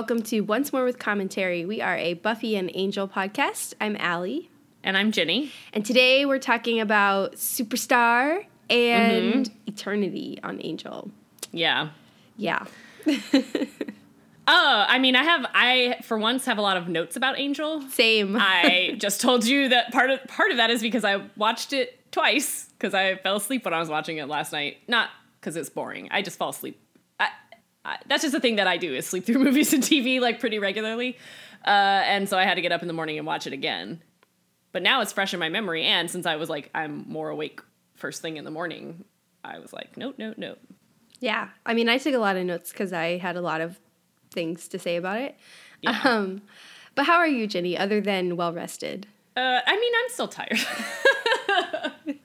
Welcome to Once More with Commentary. We are a Buffy and Angel podcast. I'm Allie, And I'm Jenny. and today we're talking about Superstar and mm-hmm. Eternity on Angel. Yeah. Yeah. Oh, I mean, I have I for once have a lot of notes about Angel. Same. I just told you that part of part of that is because I watched it twice because I fell asleep when I was watching it last night. Not because it's boring. I just fall asleep. I, that's just the thing that I do is sleep through movies and TV like pretty regularly, uh, and so I had to get up in the morning and watch it again. But now it's fresh in my memory, and since I was like I'm more awake first thing in the morning, I was like, nope, nope, nope. yeah. I mean, I took a lot of notes because I had a lot of things to say about it. Yeah. Um, but how are you, Jenny, other than well rested? Uh, I mean, I'm still tired.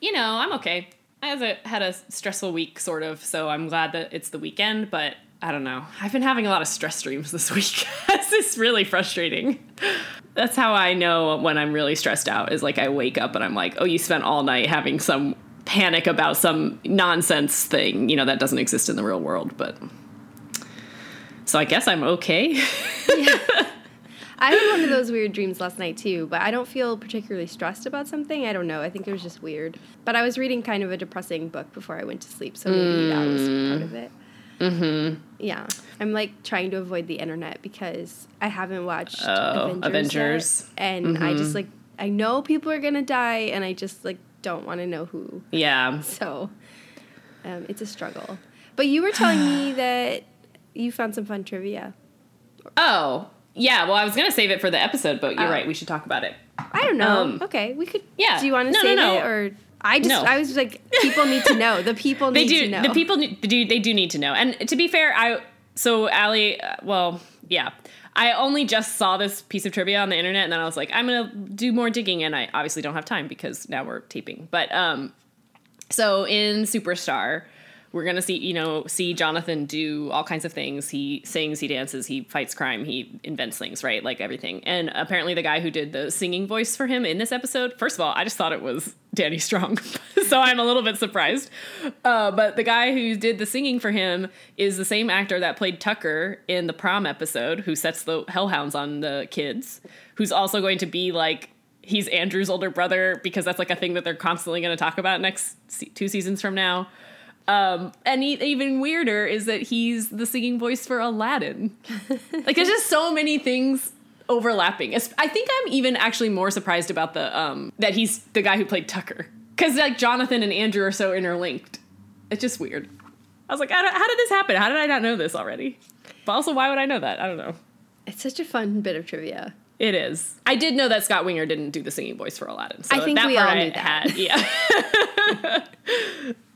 you know, I'm okay. I had a, had a stressful week, sort of, so I'm glad that it's the weekend, but I don't know. I've been having a lot of stress dreams this week. this is really frustrating. That's how I know when I'm really stressed out, is like I wake up and I'm like, oh, you spent all night having some panic about some nonsense thing, you know, that doesn't exist in the real world, but. So I guess I'm okay. I had one of those weird dreams last night too, but I don't feel particularly stressed about something. I don't know. I think it was just weird. But I was reading kind of a depressing book before I went to sleep, so maybe that was part of it. Mm-hmm. Yeah. I'm like trying to avoid the internet because I haven't watched Oh, Avengers. Avengers. yet, and I just like, I know people are going to die, and I just like don't want to know who. yeah. So um, it's a struggle. But you were telling me that you found some fun trivia. Oh, yeah. Well, I was gonna save it for the episode, but you're Oh. right. We should talk about it. I don't know. Um, okay, we could. yeah. Do you want to No, no, save no. it or I just No. I was like people need to know. The people They need do. to know. The people do. They do need to know. And to be fair, I so Allie. Uh, well, yeah. I only just saw this piece of trivia on the internet, and then I was like, I'm gonna do more digging, and I obviously don't have time because now we're taping. But um, so in Superstar, we're gonna see you know see Jonathan do all kinds of things. He sings, he dances, he fights crime, he invents things, right? Like everything. And apparently, the guy who did the singing voice for him in this episode, first of all, I just thought it was Danny Strong, so I'm a little bit surprised. Uh, but the guy who did the singing for him is the same actor that played Tucker in the prom episode, who sets the hellhounds on the kids, who's also going to be like he's Andrew's older brother because that's like a thing that they're constantly going to talk about next se- two seasons from now. Um, and e- even weirder is that he's the singing voice for Aladdin. like there's just so many things overlapping. I think I'm even actually more surprised about the um, that he's the guy who played Tucker because like Jonathan and Andrew are so interlinked. It's just weird. I was like, how did, how did this happen? How did I not know this already? But also, why would I know that? I don't know. it's such a fun bit of trivia. It is. I did know that Scott Weinger didn't do the singing voice for Aladdin. So I think that we all I knew that. Had, yeah.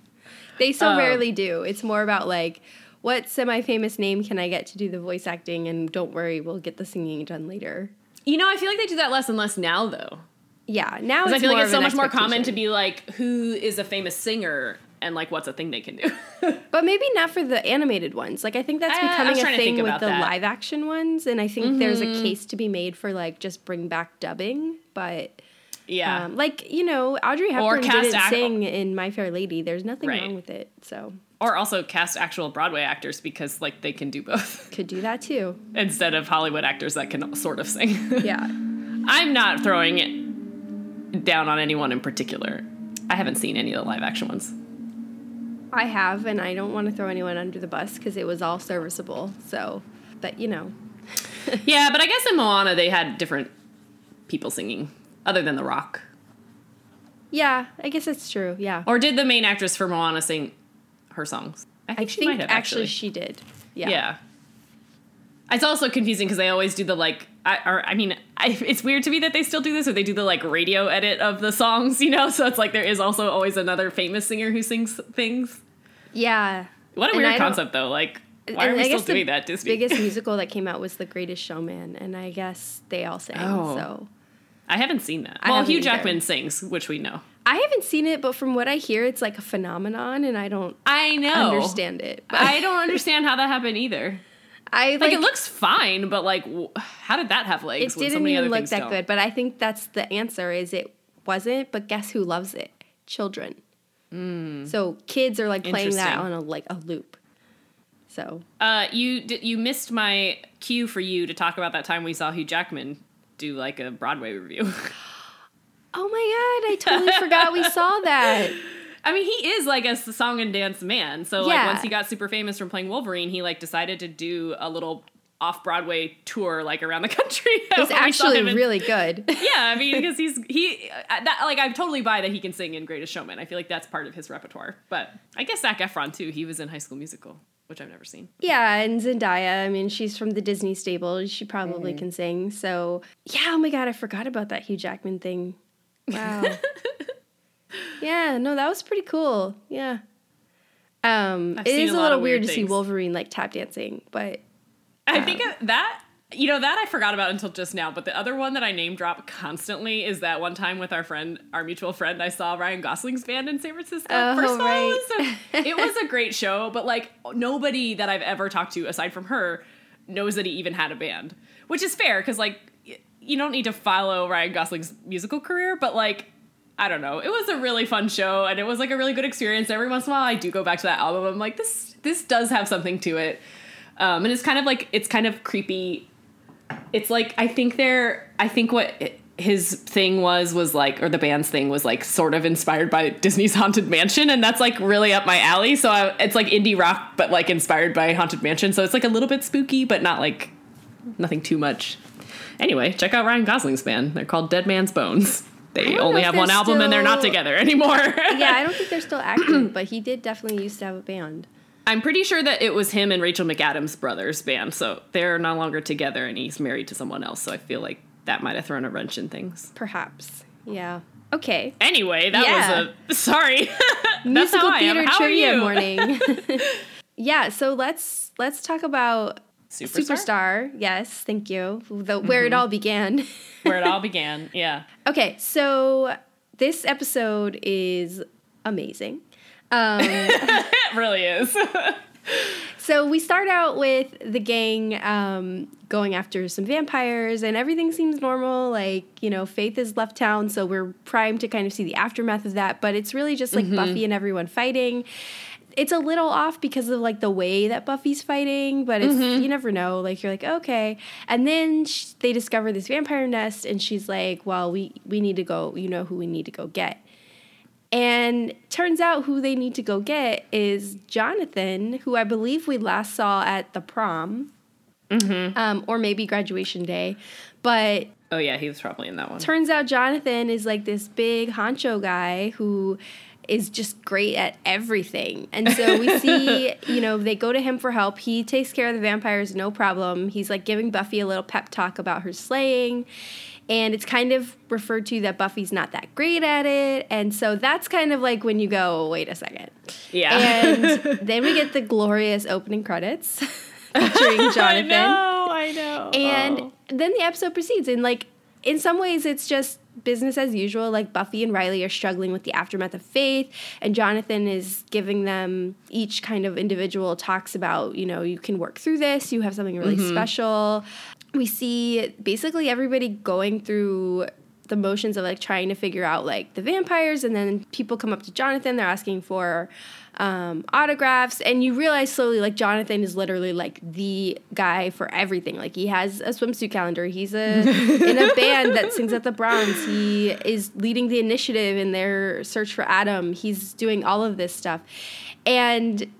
They so Um, rarely do. It's more about like what semi-famous name can I get to do the voice acting and don't worry, we'll get the singing done later. you know, I feel like they do that less and less now, though. Yeah, now I feel like it's so much more common to be like, who is a famous singer and like what's a thing they can do. But maybe not for the animated ones. Like I think that's becoming a trying to think thing with the that. Mm-hmm. live action ones, and I think there's a case to be made for like just bring back dubbing, but yeah. um, like you know Audrey Hepburn didn't act- sing in My Fair Lady. There's nothing Right. wrong with it, so or also cast actual Broadway actors because like they can do both could do that too. instead of Hollywood actors that can sort of sing. Yeah, I'm not throwing it down on anyone in particular. I haven't seen any of the live action ones. I have, and I don't want to throw anyone under the bus because it was all serviceable. So, but you know, Yeah, but I guess in Moana they had different people singing other than The Rock. yeah, I guess it's true. Yeah, Or did the main actress for Moana sing her songs? I I think she think might have actually, actually. she did. Yeah. Yeah. It's also confusing because they always do the like, I, or I mean, I, it's weird to me that they still do this, or they do the like radio edit of the songs, you know. So it's like there is also always another famous singer who sings things. yeah. What a And weird don't- concept, though. Like, why are we I still doing that? Disney. biggest musical that came out was The Greatest Showman, and I guess they all sang. Oh. So I haven't seen that. I well, Hugh either. Jackman sings, which we know. I haven't seen it, but from what I hear, it's like a phenomenon, and I don't I know. understand it. But I don't understand how that happened either. I Like, like, it looks fine, but like, how did that have legs? it didn't even look that don't? good. But I think that's the answer. Is it wasn't? But guess who loves it? Children. So kids are like playing that. On a like a loop. So Uh, you d- you missed my cue for you to talk about that time we saw Hugh Jackman do like a Broadway review. Oh my god, I totally forgot we saw that. I mean, he is like a song and dance man. So like once he got super famous from playing Wolverine, he like decided to do a little off Broadway tour like around the country. Saw actually in- really good. yeah. I mean, because he's he uh, that like I totally buy that he can sing in Greatest Showman. I feel like that's part of his repertoire. But I guess Zac Efron too. He was in High School Musical, which I've never seen. Yeah, and Zendaya, I mean, she's from the Disney stable. She probably can sing. So, yeah, oh my God, I forgot about that Hugh Jackman thing. Wow. yeah, no, that was pretty cool. Yeah. Um, it is a a, little weird, weird to see. Wolverine like tap dancing, but I think that you know that I forgot about until just now. But the other one that I name drop constantly is that one time with our friend, our mutual friend, I saw Ryan Gosling's band in San Francisco. Oh, First right. it was, a, it was a great show, but like nobody that I've ever talked to aside from her knows that he even had a band, which is fair because like you don't need to follow Ryan Gosling's musical career, but like. I don't know. It was a really fun show, and it was like a really good experience. Every once in a while, I do go back to that album. I'm like, this this does have something to it, um, and it's kind of like it's kind of creepy it's like I think they're I think what it- his thing was was like or the band's thing was like sort of inspired by Disney's Haunted Mansion and that's like really up my alley so I, it's like indie rock but like inspired by Haunted Mansion so it's like a little bit spooky but not like nothing too much. Anyway, check out Ryan Gosling's band. They're called Dead Man's Bones. They only have one album and they're not together anymore. yeah, I don't think they're still active, but he did definitely used to have a band. I'm pretty sure that it was him and Rachel McAdams' brothers band, so they're no longer together and he's married to someone else. So I feel like that might have thrown a wrench in things. Perhaps. Yeah. Okay. Anyway, that Yeah. was a sorry. That's Musical how I am. theater trivia morning. yeah, so let's let's talk about Superstar? Superstar. Yes, thank you. The, where it mm-hmm. all began. Where it all began. Yeah. okay, so this episode is amazing. Um, It really is. so we start out with the gang um, going after some vampires, and everything seems normal. Like you know, Faith has left town, so we're primed to kind of see the aftermath of that. But it's really just like Buffy and everyone fighting. It's a little off because of like the way that Buffy's fighting, but it's you never know. Like you're like okay, and then sh- they discover this vampire nest, and she's like, "Well, we we need to go. You know who we need to go get." And turns out who they need to go get is Jonathan, who I believe we last saw at the prom, um, or maybe graduation day. But oh yeah, he was probably in that one. turns out Jonathan is like this big honcho guy who is just great at everything. And so we see, you know, they go to him for help. He takes care of the vampires, no problem. He's like giving Buffy a little pep talk about her slaying. And it's kind of referred to that Buffy's not that great at it. And so that's kind of like when you go, wait a second. Yeah. And then we get the glorious opening credits featuring Jonathan. I know. I know. And Oh. then the episode proceeds, and like in some ways, it's just business as usual. Like Buffy and Riley are struggling with the aftermath of Faith, and Jonathan is giving them each kind of individual talks about, you know, you can work through this. You have something really mm-hmm. special. We see basically everybody going through the motions of like trying to figure out like the vampires and then people come up to jonathan they're asking for um, autographs and you realize slowly like jonathan is literally like the guy for everything. Like he has a swimsuit calendar. He's a in a band that sings at the Bronze he is leading the initiative in their search for adam. He's doing all of this stuff. And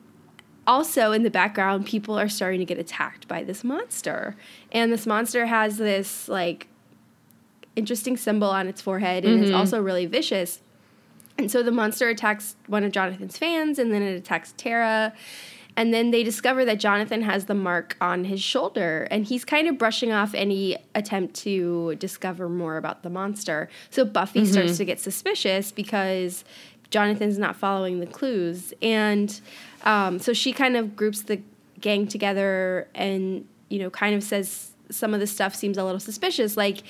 also in the background people are starting to get attacked by this monster. And this monster has this like interesting symbol on its forehead and it's mm-hmm. also really vicious. And so the monster attacks one of jonathan's fans and then it attacks tara. And then they discover that jonathan has the mark on his shoulder and he's kind of brushing off any attempt to discover more about the monster. So buffy mm-hmm. starts to get suspicious because jonathan's not following the clues. And um, so she kind of groups the gang together and you know kind of says some of the stuff seems a little suspicious like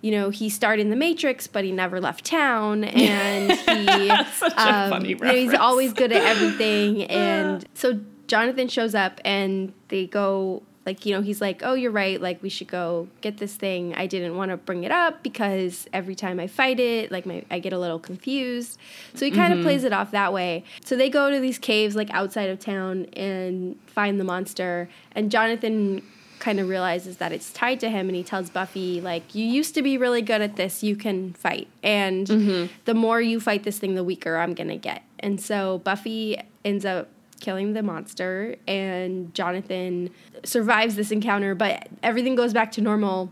you know he starred in the matrix but he never left town. And he Such a funny you know, he's always good at everything. And so jonathan shows up and they go like you know he's like oh you're right. Like we should go get this thing. I didn't want to bring it up because every time i fight it like my i get a little confused. So he kind of Mm-hmm. plays it off that way. So they go to these caves like outside of town and find the monster. And jonathan kind of realizes that it's tied to him and he tells buffy like you used to be really good at this. You can fight. And Mm-hmm. the more you fight this thing the weaker i'm gonna get. And so buffy ends up killing the monster and jonathan survives this encounter but everything goes back to normal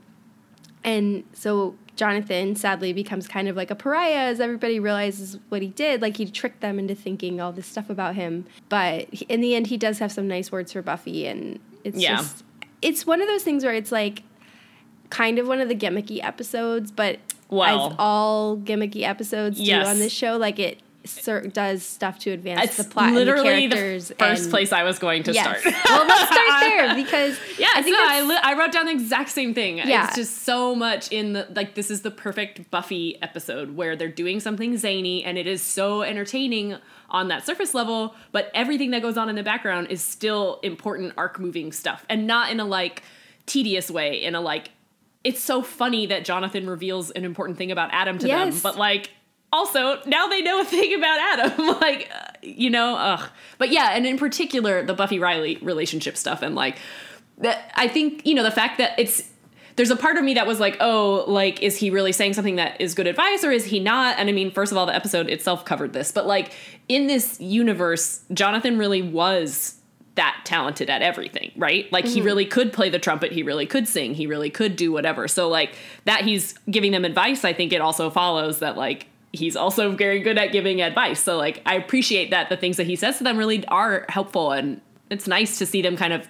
and so jonathan sadly becomes kind of like a pariah as everybody realizes what he did like he tricked them into thinking all this stuff about him but in the end he does have some nice words for buffy and it's Yeah. just it's one of those things where it's like kind of one of the gimmicky episodes but Well. as all gimmicky episodes do on this show like it does stuff to advance It's the plot literally and the the, first and- place I was going to yes. start. well let's start there because Yeah, i think that's- I, li- I wrote down the exact same thing. Yeah. It's just so much in the like this is the perfect Buffy episode where they're doing something zany and it is so entertaining on that surface level, but everything that goes on in the background is still important arc moving stuff and not in a like tedious way in a like it's so funny that Jonathan reveals an important thing about Adam to them, but like also now they know a thing about Adam, like uh, you know, ugh. But yeah, and in particular the Buffy Riley relationship stuff and like that. I think you know the fact that it's there's a part of me that was like, oh, like is he really saying something that is good advice or is he not? And I mean, first of all, the episode itself covered this, but like in this universe, Jonathan really was that talented at everything, right? Like he really could play the trumpet, he really could sing, he really could do whatever. So like that he's giving them advice, I think it also follows that like he's also very good at giving advice. So like I appreciate that the things that he says to them really are helpful and it's nice to see them kind of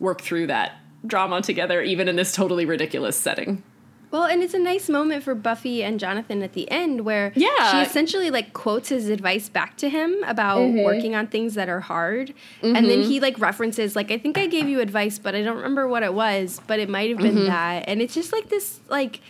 work through that drama together even in this totally ridiculous setting. Well, and it's a nice moment for Buffy and Jonathan at the end where Yeah. she essentially like quotes his advice back to him about Mm-hmm. working on things that are hard. And then he like references like I think I gave you advice, but I don't remember what it was, but it might have been Mm-hmm. that. And it's just like this like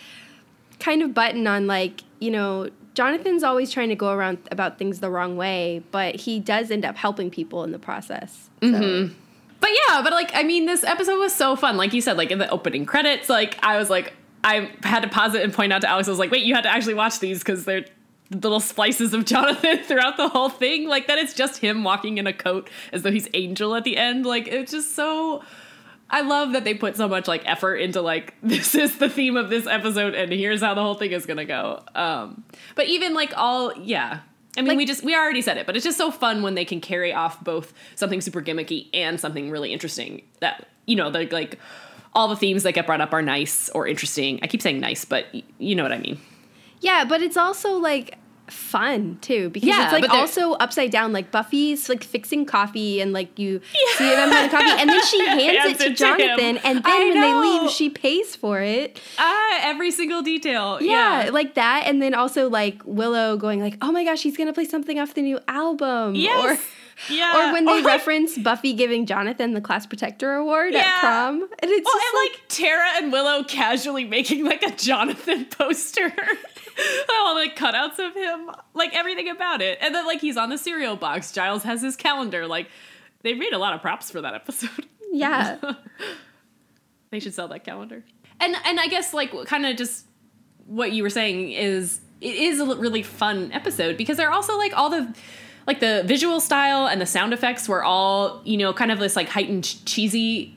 kind of button on like, you know, Jonathan's always trying to go around about things the wrong way, but he does end up helping people in the process. So. Mm-hmm. But yeah, but like I mean this episode was so fun. Like you said, like in the opening credits, like I was like I had to pause it and point out to Alex, I was like, wait, you had to actually watch these because they're little splices of Jonathan throughout the whole thing. Like that it's just him walking in a coat as though he's Angel at the end. Like it's just so I love that they put so much like effort into like this is the theme of this episode and here's how the whole thing is gonna go. Um but even like all yeah. I mean Like- we just we already said it, but it's just so fun when they can carry off both something super gimmicky and something really interesting that you know, the like all the themes that get brought up are nice or interesting. I keep saying nice, but y- you know what I mean. Yeah, but it's also like fun too because Yeah, it's like also upside down. Like Buffy's like fixing coffee and like you see them having coffee, and then she hands, Hands it to it to him. Jonathan, and then I when they leave, she pays for it. Ah, every single detail. Yeah, Yeah. like that, and then also like Willow going like, "Oh my gosh, he's gonna play something off the new album." Yes. Or, yeah. or when they like- reference Buffy giving Jonathan the class protector award Yeah. at prom, and it's Well, just and like, like Tara and Willow casually making like a Jonathan poster. All like cutouts of him, like everything about it. And then like he's on the cereal box. Giles has his calendar. Like they made a lot of props for that episode. yeah, they should sell that calendar. And and I guess like kind of just what you were saying is it is a really fun episode because they're also like all the like the visual style and the sound effects were all you know kind of this like heightened cheesy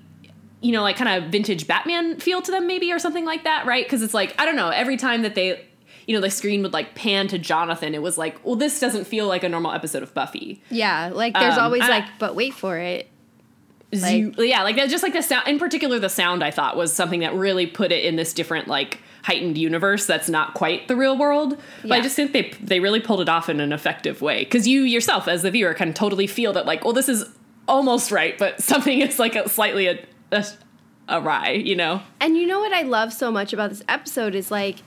you know like kind of vintage batman feel to them maybe or something like that right because it's like i don't know every time that they you know the screen would like pan to jonathan it was like well this doesn't feel like a normal episode of buffy yeah, like there's Um, always I- like, but wait for it. Zoo- yeah, like that, just like the sound, in particular, the sound I thought was something that really put it in this different, like heightened universe that's not quite the real world. But I just think they they really pulled it off in an effective way because you yourself, as the viewer, can totally feel that, like, well, this is almost right, but something is like a slightly a, a, awry, you know? And you know what I love so much about this episode is like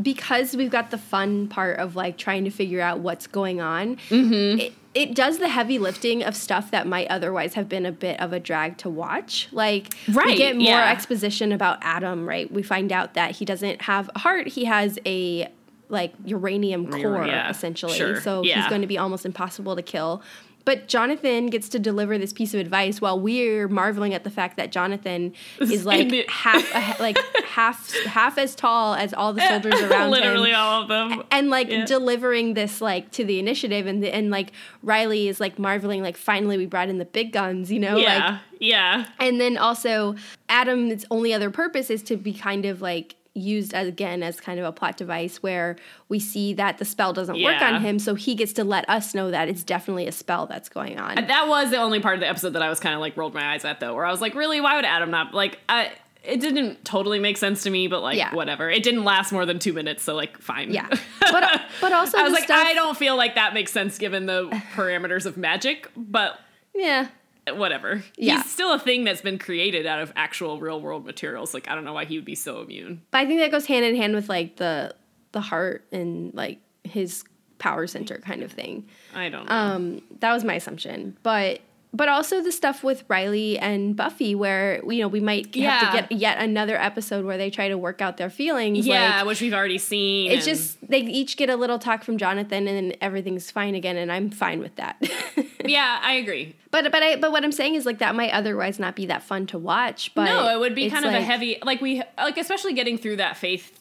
because we've got the fun part of like trying to figure out what's going on. Mm-hmm. It, it does the heavy lifting of stuff that might otherwise have been a bit of a drag to watch. Like we Right, get more yeah. exposition about Adam, right? We find out that he doesn't have a heart; he has a like uranium core, yeah, essentially. sure, So he's going to be almost impossible to kill. But Jonathan gets to deliver this piece of advice while we're marveling at the fact that Jonathan is like half a, like half half as tall as all the soldiers around him. Literally him. all of them. And like Yeah. delivering this like to the initiative and the, and like Riley is like marveling like finally we brought in the big guns, you know? Like yeah, yeah. and then also Adam's only other purpose is to be kind of like used as, again as kind of a plot device where we see that the spell doesn't work on him so he gets to let us know that it's definitely a spell that's going on. That was the only part of the episode that I was kind of like rolled my eyes at though, where I was like, really, why would Adam not like? I it didn't totally make sense to me, but like Yeah. whatever. It didn't last more than two minutes, so like fine. Yeah. But but also I was like, stuff, I don't feel like that makes sense given the parameters of magic, but yeah. Whatever. Yeah. He's still a thing that's been created out of actual real world materials. Like I don't know why he would be so immune. But I think that goes hand in hand with like the the heart and like his power center kind of thing. I don't know. Um, that was my assumption. But but also the stuff with Riley and Buffy, where you know we might have Yeah. to get yet another episode where they try to work out their feelings. yeah, like, which we've already seen. it's just they each get a little talk from Jonathan, and then everything's fine again, and I'm fine with that. yeah, I agree. but but I but what I'm saying is like that might otherwise not be that fun to watch. But no, it would be kind of a heavy, like we, like especially getting through that faith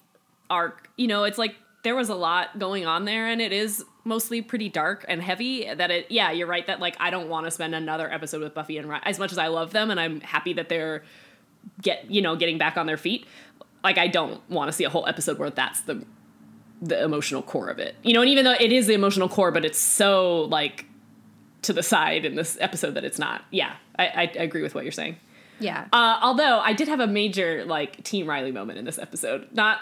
arc. You know, it's like there was a lot going on there, and it is mostly pretty dark and heavy. That it, yeah, you're right. That like I don't want to spend another episode with Buffy and as much as I love them, and I'm happy that they're get you know getting back on their feet. Like I don't want to see a whole episode where that's the the emotional core of it. You know, and even though it is the emotional core, but it's so like to the side in this episode that it's not. Yeah, I, I agree with what you're saying. Yeah. Uh, although I did have a major like Team Riley moment in this episode. Not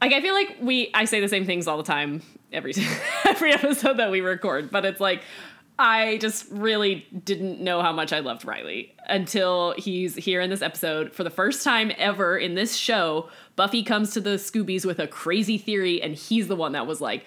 like I feel like we I say the same things all the time every every episode that we record, but it's like I just really didn't know how much I loved Riley until he's here in this episode for the first time ever in this show. Buffy comes to the Scoobies with a crazy theory, and he's the one that was like, "I-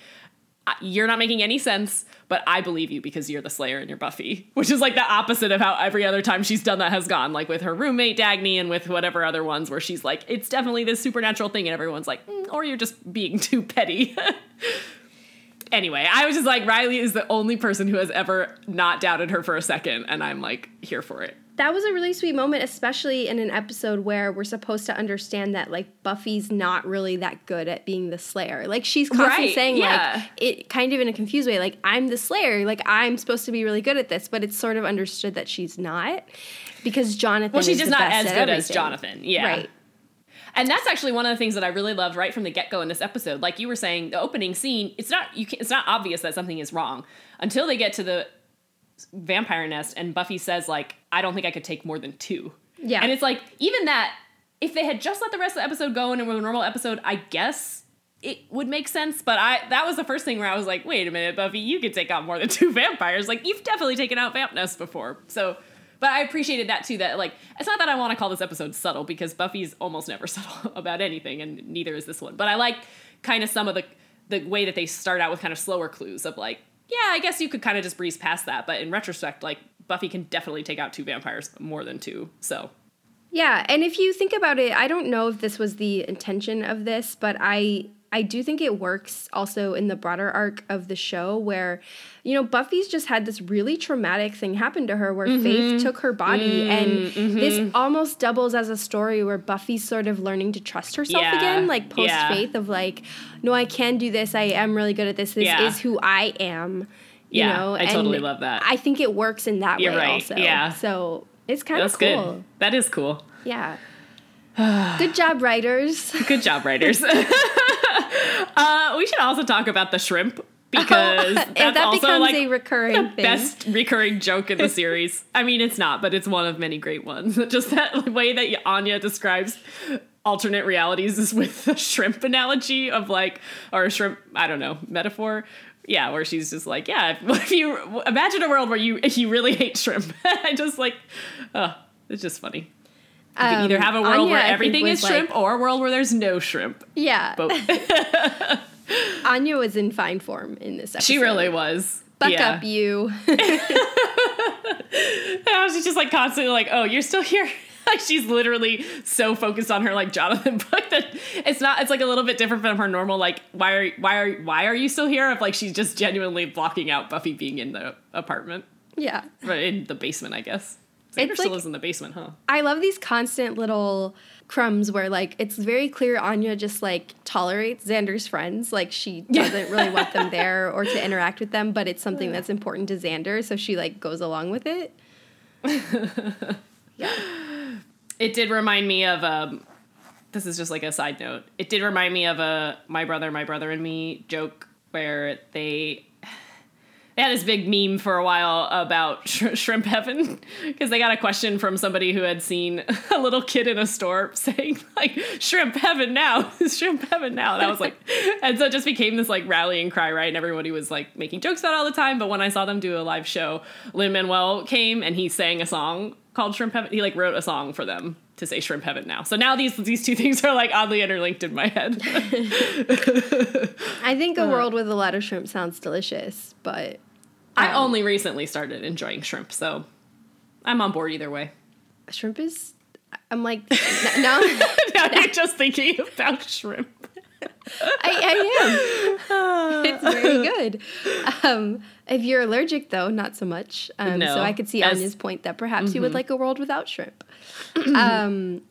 "You're not making any sense, but I believe you because you're the Slayer and you're Buffy," which is like the opposite of how every other time she's done that has gone, like with her roommate Dagny and with whatever other ones where she's like, "It's definitely this supernatural thing," and everyone's like, "Mm, "Or you're just being too petty." anyway, I was just like, Riley is the only person who has ever not doubted her for a second, and I'm like here for it. That was a really sweet moment, especially in an episode where we're supposed to understand that like Buffy's not really that good at being the Slayer. Like she's constantly Right, saying yeah. like it kind of in a confused way, like I'm the Slayer, like I'm supposed to be really good at this, but it's sort of understood that she's not because Jonathan. Well, she's is just not as good as. Jonathan. Yeah. Right. And that's actually one of the things that I really loved right from the get go in this episode. Like you were saying, the opening scene, it's not you. Can, it's not obvious that something is wrong until they get to the vampire nest, and Buffy says like, "I don't think I could take more than two. Yeah. and it's like even that. If they had just let the rest of the episode go and it were a normal episode, I guess it would make sense. But I that was the first thing where I was like, wait a minute, Buffy, you could take out more than two vampires. Like you've definitely taken out vamp nests before. So but I appreciated that too. That like it's not that I want to call this episode subtle because Buffy's almost never subtle about anything, and neither is this one. But I like kind of some of the the way that they start out with kind of slower clues of like, yeah, I guess you could kind of just breeze past that. But in retrospect, like Buffy can definitely take out two vampires more than two. So Yeah, and if you think about it, I don't know if this was the intention of this, but I I do think it works also in the broader arc of the show where you know Buffy's just had this really traumatic thing happen to her where Mm-hmm. Faith took her body Mm, and this almost doubles as a story where Buffy's sort of learning to trust herself Yeah, again like post yeah. Faith of like no I can do this I am really good at this this Yeah. is who I am you Yeah, know I totally and love that. I think it works in that You're way right, also yeah. so it's kind of cool good. That is cool. yeah. Good job, writers. Good job, writers. uh, we should also talk about the shrimp because And that's that also becomes like a recurring the thing. best recurring joke in the series. I mean, it's not, but it's one of many great ones. Just that way that Anya describes alternate realities is with the shrimp analogy of like, or a shrimp, I don't know, metaphor. Yeah, where she's just like, yeah, if, if you imagine a world where you you really hate shrimp, I just like, oh, it's just funny. You can either Um, have a world Anya, where everything is shrimp like- or a world where there's no shrimp. yeah. Anya was in fine form in this episode. she really was. Buck yeah. up, you. I was just like constantly like, oh, you're still here. like she's literally so focused on her like Jonathan book that it's not. It's like a little bit different from her normal like why are why are why are you still here? Of like she's just genuinely blocking out Buffy being in the apartment, Yeah. or in the basement, I guess. Xander still like- is in the basement, huh? I love these constant little crumbs where like it's very clear Anya just like tolerates Xander's friends. Like she doesn't really want them there or to interact with them, but it's something that's important to Xander, so she like goes along with it. yeah. It did remind me of um this is just like a side note. It did remind me of a my brother, my brother and me joke where they they had this big meme for a while about sh- shrimp heaven because they got a question from somebody who had seen a little kid in a store saying like shrimp heaven now shrimp heaven now. And i was like and so it just became this like rallying cry right? And everybody was like making jokes about it all the time but when i saw them do a live show lin manuel came and he sang a song called shrimp heaven he like wrote a song for them to say shrimp heaven now. So now these these two things are like oddly interlinked in my head. I think a uh. world with a lot of shrimp sounds delicious, but i only recently started enjoying shrimp so i'm on board either way shrimp is I'm like n- now now you're just thinking about shrimp. I, I am. it's very good. Um, if you're allergic, though, not so much. Um, No. So I could see As- Anya's point that perhaps you would like a world without shrimp. um,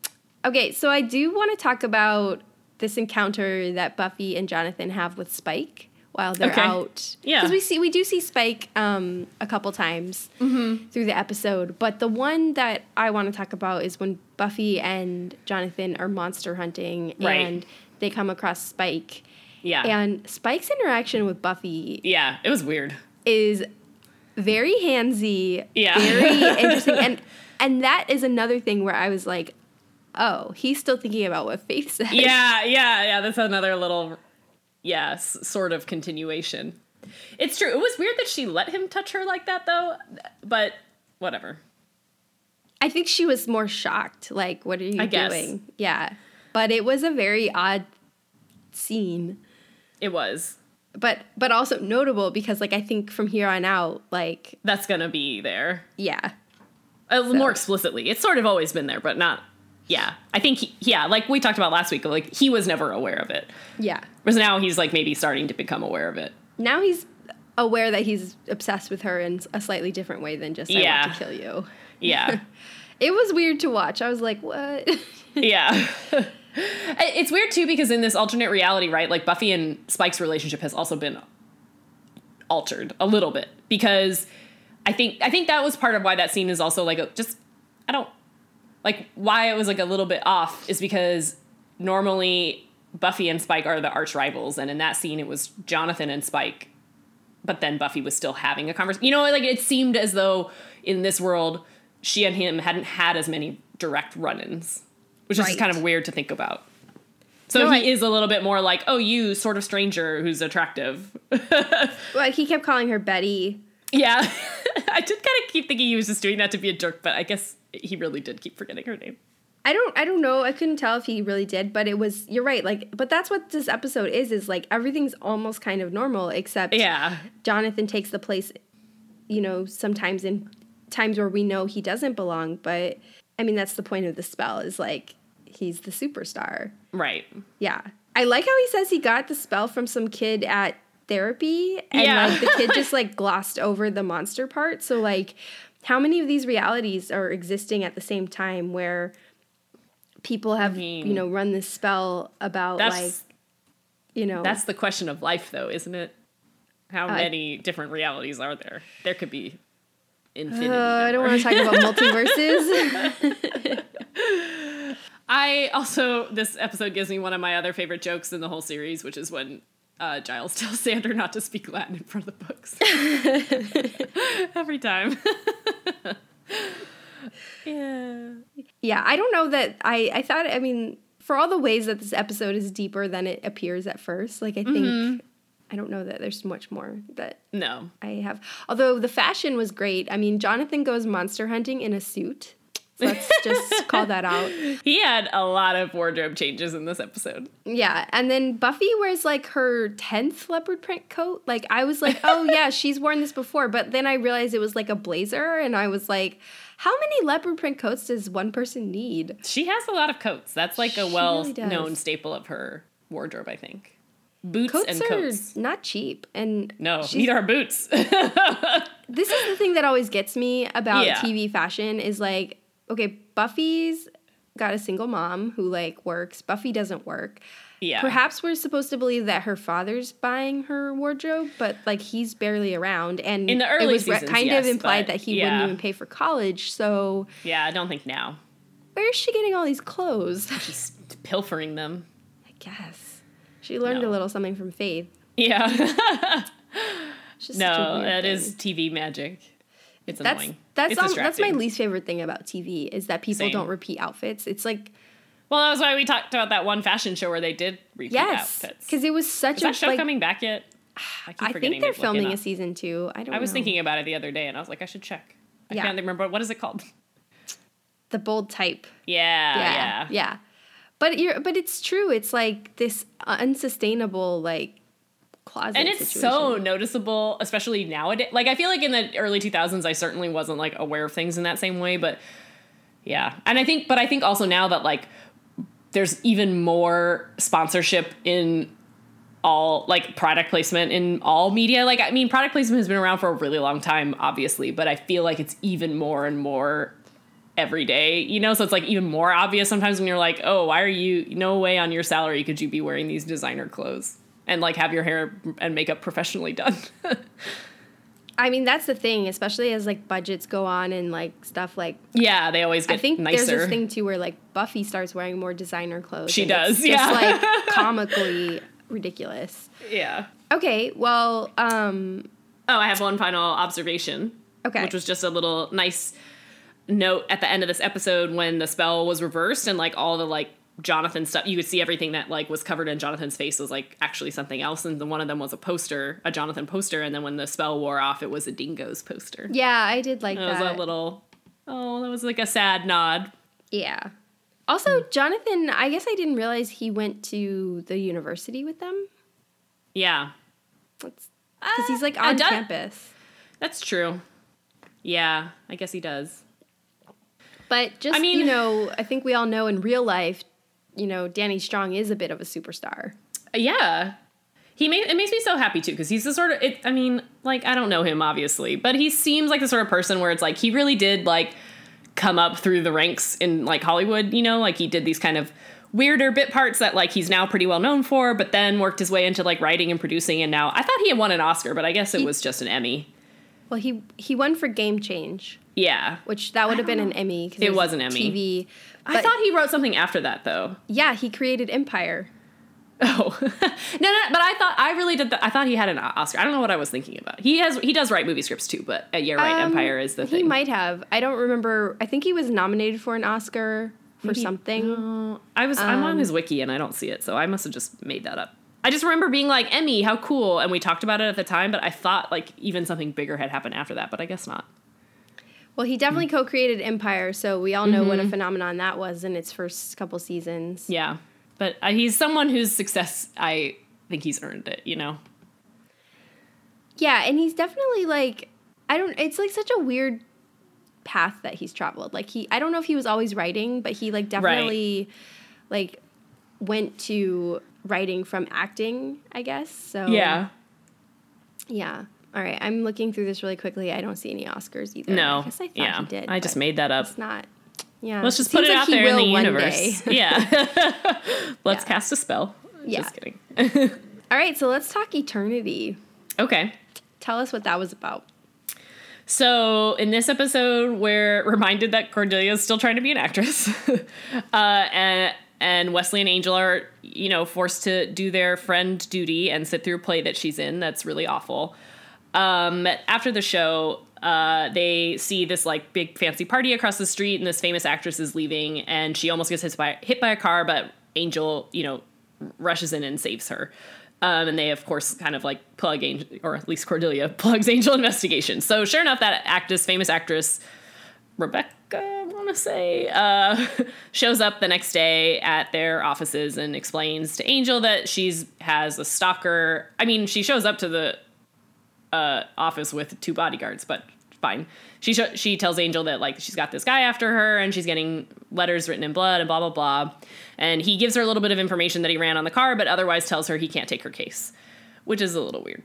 okay, so I do want to talk about this encounter that Buffy and Jonathan have with Spike while they're Okay. out. Yeah. because we see we do see Spike um, a couple times through the episode, but the one that I want to talk about is when Buffy and Jonathan are monster hunting Right. and they come across Spike. Yeah. And Spike's interaction with Buffy yeah, it was weird. is very handsy, Yeah. very interesting, and and that is another thing where I was like, oh, he's still thinking about what Faith said. Yeah, yeah, yeah. That's another little, yeah, s- sort of continuation. It's true. It was weird that she let him touch her like that, though. But whatever. I think she was more shocked. Like, what are you I guess. doing? Yeah, but it was a very odd scene, It was. but but also notable because like I think from here on out, like That's gonna be there yeah, uh, more explicitly. It's sort of always been there, but not. Yeah, I think. He, yeah, like we talked about last week. Like he was never aware of it. yeah. Whereas now he's like maybe starting to become aware of it. Now he's aware that he's obsessed with her in a slightly different way than just I Yeah. want to kill you. Yeah. It was weird to watch. I was like, what? Yeah. it's weird too because in this alternate reality, right? Like Buffy and Spike's relationship has also been altered a little bit because I think I think that was part of why that scene is also like a, just I don't like why it was like a little bit off is because normally Buffy and Spike are the arch rivals and in that scene it was Jonathan and Spike but then Buffy was still having a conversation. You know, like it seemed as though in this world she and him hadn't had as many direct run-ins, which is kind of weird to think about. So No, he I- is a little bit more like, "Oh, you sort of stranger who's attractive." Well, he kept calling her Betty. Yeah, I did kind of keep thinking he was just doing that to be a jerk, but I guess he really did keep forgetting her name. I don't I don't know. I couldn't tell if he really did, but it was you're right. Like but that's what this episode is is like everything's almost kind of normal except Yeah, Jonathan takes the place you know, sometimes in times where we know he doesn't belong, but I mean that's the point of the spell is like he's the superstar. right. Yeah. I like how he says he got the spell from some kid at therapy and Yeah. like the kid just like glossed over the monster part. So like how many of these realities are existing at the same time where people have mean, you know run this spell about That's like you know that's the question of life, though, isn't it? How Uh, many different realities are there? There could be infinity. uh, I don't want to talk about multiverses. I also this episode gives me one of my other favorite jokes in the whole series, which is when uh, Giles tells Xander not to speak Latin in front of the books. Every time. yeah. yeah, I don't know that I I thought I mean for all the ways that this episode is deeper than it appears at first, like I think Mm-hmm. I don't know that there's much more that No. I have. Although the fashion was great. I mean, Jonathan goes monster hunting in a suit. Let's just call that out. He had a lot of wardrobe changes in this episode. Yeah, and then Buffy wears like her tenth leopard print coat. Like I was like, oh yeah, she's worn this before, but then I realized it was like a blazer, and I was like, how many leopard print coats does one person need? She has a lot of coats. That's like a well really known staple of her wardrobe, I think. Boots Coats and are coats. not cheap, and No, neither are boots. this is the thing that always gets me about Yeah. TV fashion is like, okay, Buffy's got a single mom who like works. Buffy doesn't work. yeah. Perhaps we're supposed to believe that her father's buying her wardrobe, but like he's barely around, and In the early it was seasons, kind yes, of implied that he yeah. wouldn't even pay for college. So Yeah, I don't think now. where is she getting all these clothes? She's pilfering them. I guess she learned No. a little something from Faith. Yeah. It's just such a no, that thing. is TV magic. It's that's annoying. That's um, that's my least favorite thing about TV is that people Same. don't repeat outfits. It's like Well, that was why we talked about that one fashion show where they did repeat yes, outfits. because it was such Is a that show like. coming back yet? I, keep I think they're to look it filming a season two. I don't. I was know. thinking about it the other day, and I was like, I should check. I Yeah. can't remember what is it called. the bold type. Yeah, yeah, yeah, yeah. But you're, but it's true. It's like this unsustainable like closet. And it's so noticeable, especially nowadays. Like I feel like in the early 2000s, I certainly wasn't like aware of things in that same way, but yeah. And I think, but I think also now that like there's even more sponsorship in all like product placement in all media. Like I mean, product placement has been around for a really long time, obviously, but I feel like it's even more and more every day, you know? So it's like even more obvious sometimes when you're like, oh, why are you, no way on your salary could you be wearing these designer clothes and like have your hair and makeup professionally done. I mean, that's the thing, especially as like budgets go on and like stuff like. yeah, they always get I think nicer. there's this thing too where like Buffy starts wearing more designer clothes. She does, just, yeah. like comically ridiculous. yeah. Okay, well, um, Oh, I have one final observation. Okay. Which was just a little nice note at the end of this episode when the spell was reversed and like all the like Jonathan stuff you could see everything that like was covered in Jonathan's face was like actually something else and the one of them was a poster, a Jonathan poster and then when the spell wore off it was a Dingoes poster. yeah, I did like that. It was a little oh, that was like a sad nod. yeah. Also, Jonathan, I guess I didn't realize he went to the university with them. Yeah. Because he's like Uh, on campus. That's true. Yeah, I guess he does. But just, I mean- you know, I think we all know in real life, you know, Danny Strong is a bit of a superstar. Yeah. He made it makes me so happy too because he's the sort of it, I mean like I don't know him obviously but he seems like the sort of person where it's like he really did like come up through the ranks in like Hollywood you know like he did these kind of weirder bit parts that like he's now pretty well known for but then worked his way into like writing and producing and now I thought he had won an Oscar but I guess it He- was just an Emmy Well, he he won for Game Change, yeah which that would have been an Emmy. 'cause It was an Emmy. TV. I thought he wrote something after that though Yeah, he created Empire. Oh no, no, but I thought I really did. The, I thought he had an Oscar. I don't know what I was thinking about. He has he does write movie scripts too, but uh, yeah, right. Um, Empire is the he thing. He might have. I don't remember. I think he was nominated for an Oscar for Maybe- something. Uh, I was I'm on Um, his wiki and I don't see it, so I must have just made that up. I just remember being like Emmy, how cool, and we talked about it at the time, but I thought like even something bigger had happened after that, but I guess not. Well, he definitely Mm. co-created Empire, so we all know what a Mm-hmm. phenomenon that was in its first couple seasons. Yeah, but uh, he's someone whose success I think he's earned it. You know. Yeah, and he's definitely like I don't it's like such a weird path that he's traveled. Like he I don't know if he was always writing, but he like definitely like went to writing from acting, I guess. So Yeah. Yeah. All right, I'm looking through this really quickly. I don't see any Oscars either. No. I guess I thought yeah. he did. I just made that up. it's not. Yeah. Let's just Seems put it like out there in the universe. Yeah. Let's Yeah. cast a spell. Yeah. Just kidding. All right, so let's talk eternity. okay. Tell us what that was about. So in this episode, we're reminded that Cordelia is still trying to be an actress, uh, and and Wesley and Angel are you know forced to do their friend duty and sit through a play that she's in. That's really awful. Um, after the show, uh, they see this like big fancy party across the street, and this famous actress is leaving, and she almost gets hit by hit by a car, but Angel, you know, rushes in and saves her. Um, and they, of course, kind of like plug Angel, or at least Cordelia plugs Angel investigation. So, sure enough, that actress, famous actress, Rebecca, I want to say, uh, shows up the next day at their offices and explains to Angel that she's has a stalker. I mean, she shows up to the uh, office with two bodyguards, but fine. She sh- she tells Angel that like she's got this guy after her and she's getting letters written in blood and blah blah blah. And he gives her a little bit of information that he ran on the car, but otherwise tells her he can't take her case, which is a little weird.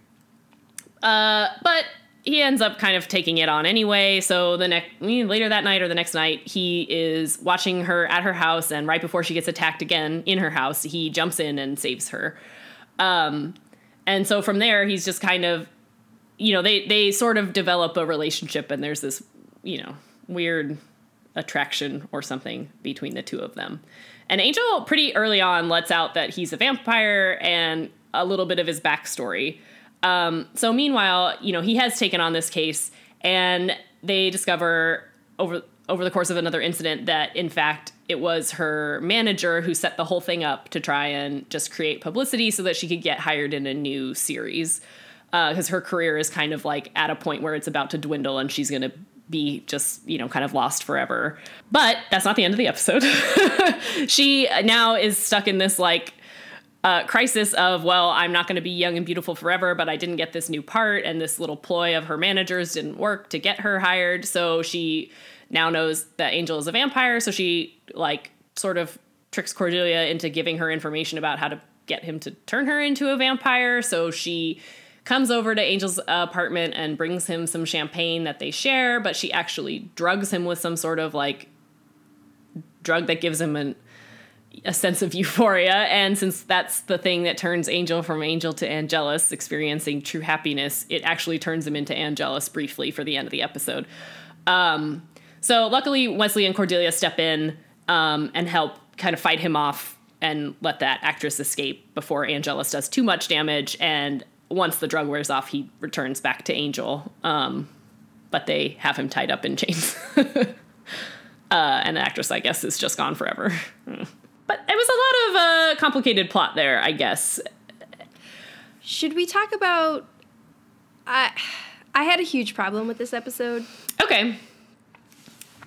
Uh, but he ends up kind of taking it on anyway. So the next later that night or the next night, he is watching her at her house, and right before she gets attacked again in her house, he jumps in and saves her. Um, and so from there, he's just kind of, you know, they they sort of develop a relationship, and there's this, you know, weird attraction or something between the two of them. And Angel pretty early on lets out that he's a vampire and a little bit of his backstory. Um, so meanwhile, you know, he has taken on this case, and they discover over over the course of another incident that in fact it was her manager who set the whole thing up to try and just create publicity so that she could get hired in a new series. Because uh, her career is kind of like at a point where it's about to dwindle and she's going to be just you know kind of lost forever. But that's not the end of the episode. She now is stuck in this like uh, crisis of well i'm not going to be young and beautiful forever but i didn't get this new part and this little ploy of her managers didn't work to get her hired. So she now knows that angel is a vampire so she like sort of tricks cordelia into giving her information about how to get him to turn her into a vampire. So she comes over to angel's apartment and brings him some champagne that they share but she actually drugs him with some sort of like drug that gives him an a sense of euphoria. And since that's the thing that turns Angel from Angel to Angelus, experiencing true happiness, it actually turns him into Angelus briefly for the end of the episode. Um, so luckily, Wesley and Cordelia step in um, and help kind of fight him off and let that actress escape before Angelus does too much damage. And once the drug wears off, he returns back to Angel. Um, but they have him tied up in chains. uh, and the actress, I guess, is just gone forever. but it was a lot of uh, complicated plot there, I guess. Should we talk about? I I had a huge problem with this episode. Okay,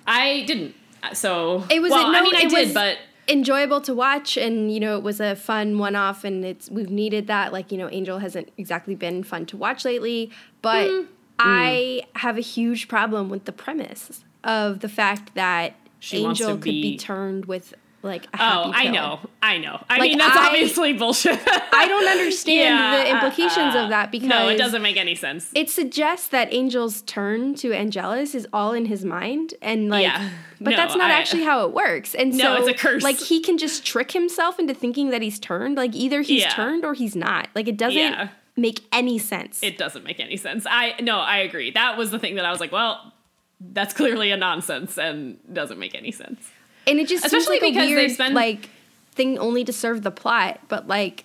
I didn't. So it was. Well, no, I mean, I did, but enjoyable to watch, and you know, it was a fun one-off, and it's we've needed that. Like you know, Angel hasn't exactly been fun to watch lately, but mm. I mm. have a huge problem with the premise of the fact that she Angel could be, be turned with like oh i know. I know. I like, mean that's I, obviously bullshit. I don't understand yeah, the implications uh, uh, of that because no it doesn't make any sense. it suggests that angel's turn to angelus is all in his mind and like yeah. but no, that's not I, actually how it works. And no, so it's a curse. like he can just trick himself into thinking that he's turned like either he's yeah. turned or he's not. Like it doesn't make any sense. It doesn't make any sense. I no i agree. That was the thing that i was like well that's clearly a nonsense and doesn't make any sense and it just especially like because weird, they spend like thing only to serve the plot, but like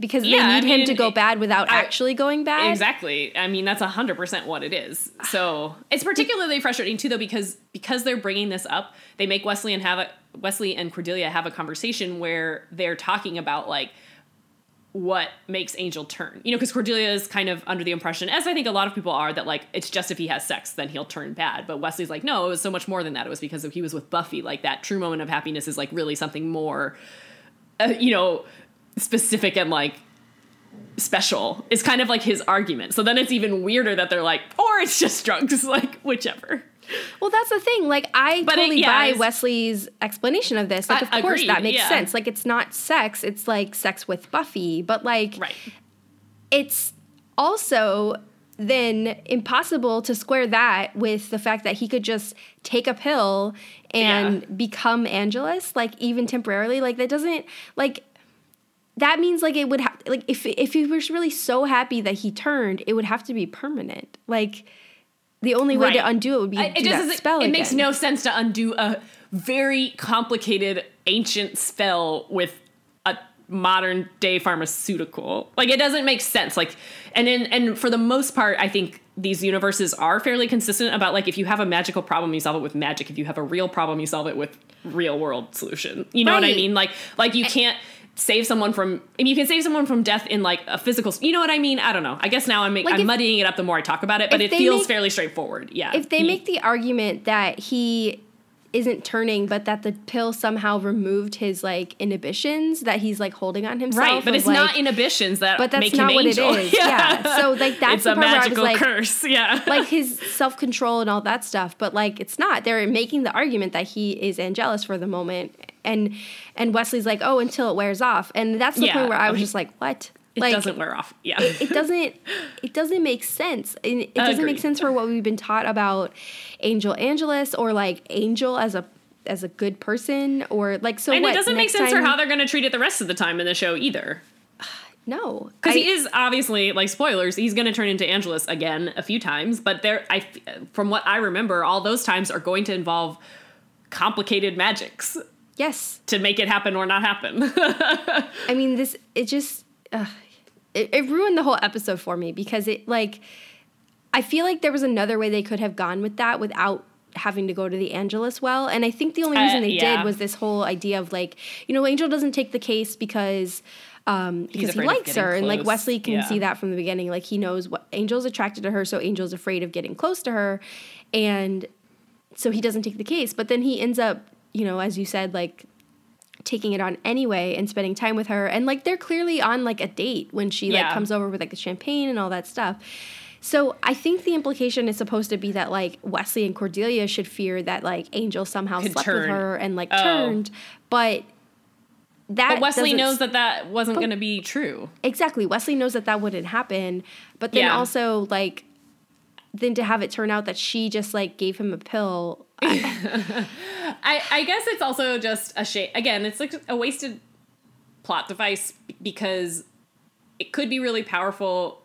because yeah, they need I mean, him to go bad without I, actually going bad. Exactly. I mean, that's hundred percent what it is. So it's particularly frustrating too, though, because because they're bringing this up, they make Wesley and have a Wesley and Cordelia have a conversation where they're talking about like what makes Angel turn. You know, because Cordelia is kind of under the impression, as I think a lot of people are, that like it's just if he has sex, then he'll turn bad. But Wesley's like, no, it was so much more than that. It was because he was with Buffy. Like that true moment of happiness is like really something more, uh, you know, specific and like special. Is kind of like his argument. So then it's even weirder that they're like, or it's just drugs, like whichever. Well, that's the thing. Like, I but totally it, yeah, buy Wesley's explanation of this. Like, of course, that makes yeah. sense. Like, it's not sex; it's like sex with Buffy. But like, right. it's also then impossible to square that with the fact that he could just take a pill and yeah. become Angelus, like even temporarily. Like that doesn't like that means like it would have like if if he was really so happy that he turned, it would have to be permanent. Like the only way right. to undo it would be to it do that spell. It again. makes no sense to undo a very complicated ancient spell with a modern day pharmaceutical. Like it doesn't make sense. Like and in and for the most part, I think these universes are fairly consistent about like if you have a magical problem, you solve it with magic. If you have a real problem, you solve it with real world solution. You know right. what I mean? Like like you can't save someone from I mean, you can save someone from death in like a physical you know what I mean? I don't know. I guess now I'm Like I'm if- muddying it up the more I talk about it, but it feels make- fairly straightforward. Yeah. if they He- make the argument that he isn't turning but that the pill somehow removed his like inhibitions that he's like holding on himself Right, but of, it's like- not inhibitions that But that's make not him what it angel. is. Yeah. So, like, that's it's the a part where I was like- curse. Yeah. like his self control and all that stuff, but like it's not. They're making the argument that he is Angelus for the moment, and and Wesley's like, oh, until it wears off, and that's the Yeah, point where I was okay. just like, what? it like, doesn't wear off. Yeah. It doesn't. It doesn't make sense. And it doesn't make sense for what we've been taught about Angel Angelus or like Angel as a as a good person or like so. and what, it doesn't make sense time- for how they're going to treat it the rest of the time in the show either. no Because he is obviously like spoilers. He's going to turn into Angelus again a few times, but there, I, from what I remember, all those times are going to involve complicated magics yes. to make it happen or not happen. I mean, this it just uh, it, it ruined the whole episode for me because it like I feel like there was another way they could have gone with that without having to go to the Angelus well. And I think the only Uh, reason they yeah. did was this whole idea of like, you know, Angel doesn't take the case because um, because he likes her, getting and like. Wesley can Yeah. see that from the beginning. Like he knows what Angel's attracted to her, so Angel's afraid of getting close to her, and so he doesn't take the case. But then he ends up, you know, as you said, like taking it on anyway and spending time with her. And like they're clearly on like a date when she like comes over with like the champagne and all that stuff. So i think the implication is supposed to be that like wesley and cordelia should fear that like angel somehow Could slept with her and like Oh. turned. But that but Wesley knows that that wasn't going to be true. exactly. Wesley knows that that wouldn't happen. But then Yeah. also like then to have it turn out that she just like gave him a pill I, I guess it's also just a shame. Again, it's like a wasted plot device because it could be really powerful.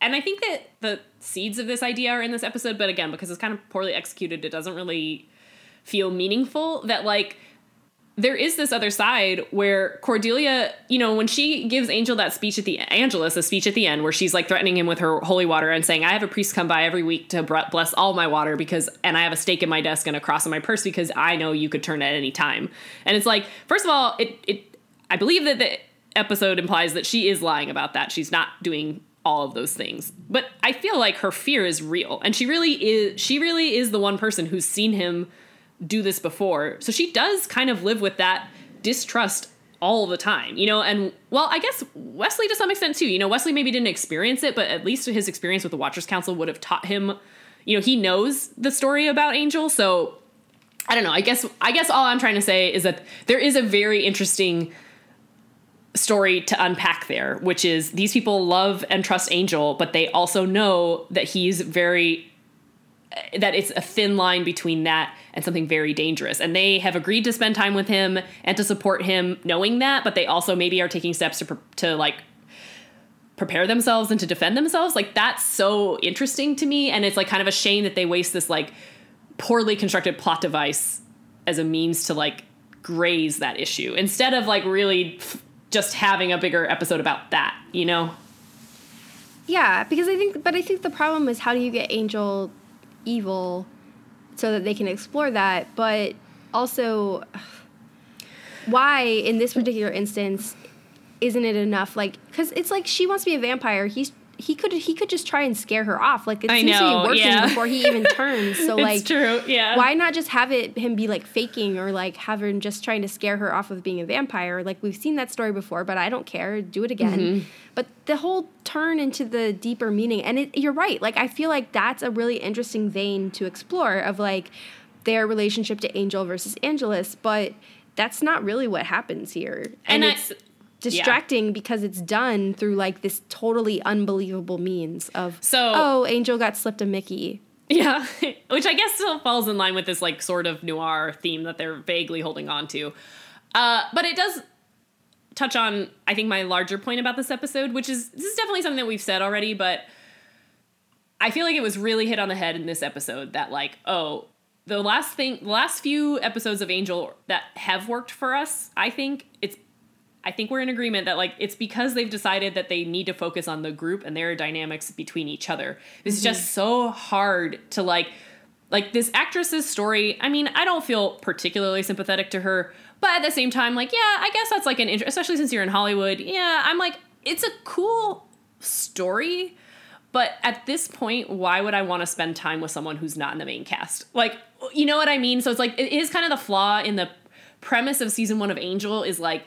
And I think that the seeds of this idea are in this episode, but again, because it's kind of poorly executed, it doesn't really feel meaningful. That, like, there is this other side where Cordelia, you know, when she gives Angel that speech at the Angelus, a speech at the end where she's like threatening him with her holy water and saying, "I have a priest come by every week to bless all my water because, and I have a stake in my desk and a cross in my purse because I know you could turn at any time." And it's like, first of all, it it I believe that the episode implies that she is lying about that. She's not doing all of those things. But I feel like her fear is real. And she really is she really is the one person who's seen him do this before. So she does kind of live with that distrust all the time, you know, and well, I guess Wesley to some extent too. You know, Wesley maybe didn't experience it, but at least his experience with the Watchers Council would have taught him, you know, he knows the story about Angel, so I don't know. I guess I guess all I'm trying to say is that there is a very interesting story to unpack there, which is these people love and trust Angel, but they also know that he's very that it's a thin line between that and something very dangerous. And they have agreed to spend time with him and to support him knowing that, but they also maybe are taking steps to to like prepare themselves and to defend themselves. Like that's so interesting to me and it's like kind of a shame that they waste this like poorly constructed plot device as a means to like graze that issue instead of like really just having a bigger episode about that, you know? Yeah, because I think, but I think the problem is how do you get Angel evil so that they can explore that, but also why in this particular instance isn't it enough? Like, because it's like she wants to be a vampire. He's he could he could just try and scare her off. Like it I seems know, to be working yeah. before he even turns. So like, it's true, yeah. why not just have it him be like faking or like have him just trying to scare her off of being a vampire like we've seen that story before but i don't care do it again Mm-hmm. but the whole turn into the deeper meaning and it, you're right like i feel like that's a really interesting vein to explore of like their relationship to angel versus angelus but that's not really what happens here and, And I- distracting because it's done through like this totally unbelievable means of So- oh angel got slipped a mickey. Yeah, which I guess still falls in line with this like sort of noir theme that they're vaguely holding on to. Uh, but it does touch on, I think, my larger point about this episode, which is this is definitely something that we've said already, but I feel like it was really hit on the head in this episode that like, oh, the last thing, the last few episodes of Angel that have worked for us, I think it's I think we're in agreement that like it's because they've decided that they need to focus on the group and their dynamics between each other. It's Mm-hmm. just so hard to like like this actress's story. I mean, I don't feel particularly sympathetic to her, But at the same time, like, yeah, I guess that's like an interest, especially since you're in Hollywood. Yeah, I'm like, it's a cool story. But at this point, why would I want to spend time with someone who's not in the main cast? Like, you know what I mean? So it's like, it is kind of the flaw in the premise of season one of Angel is like,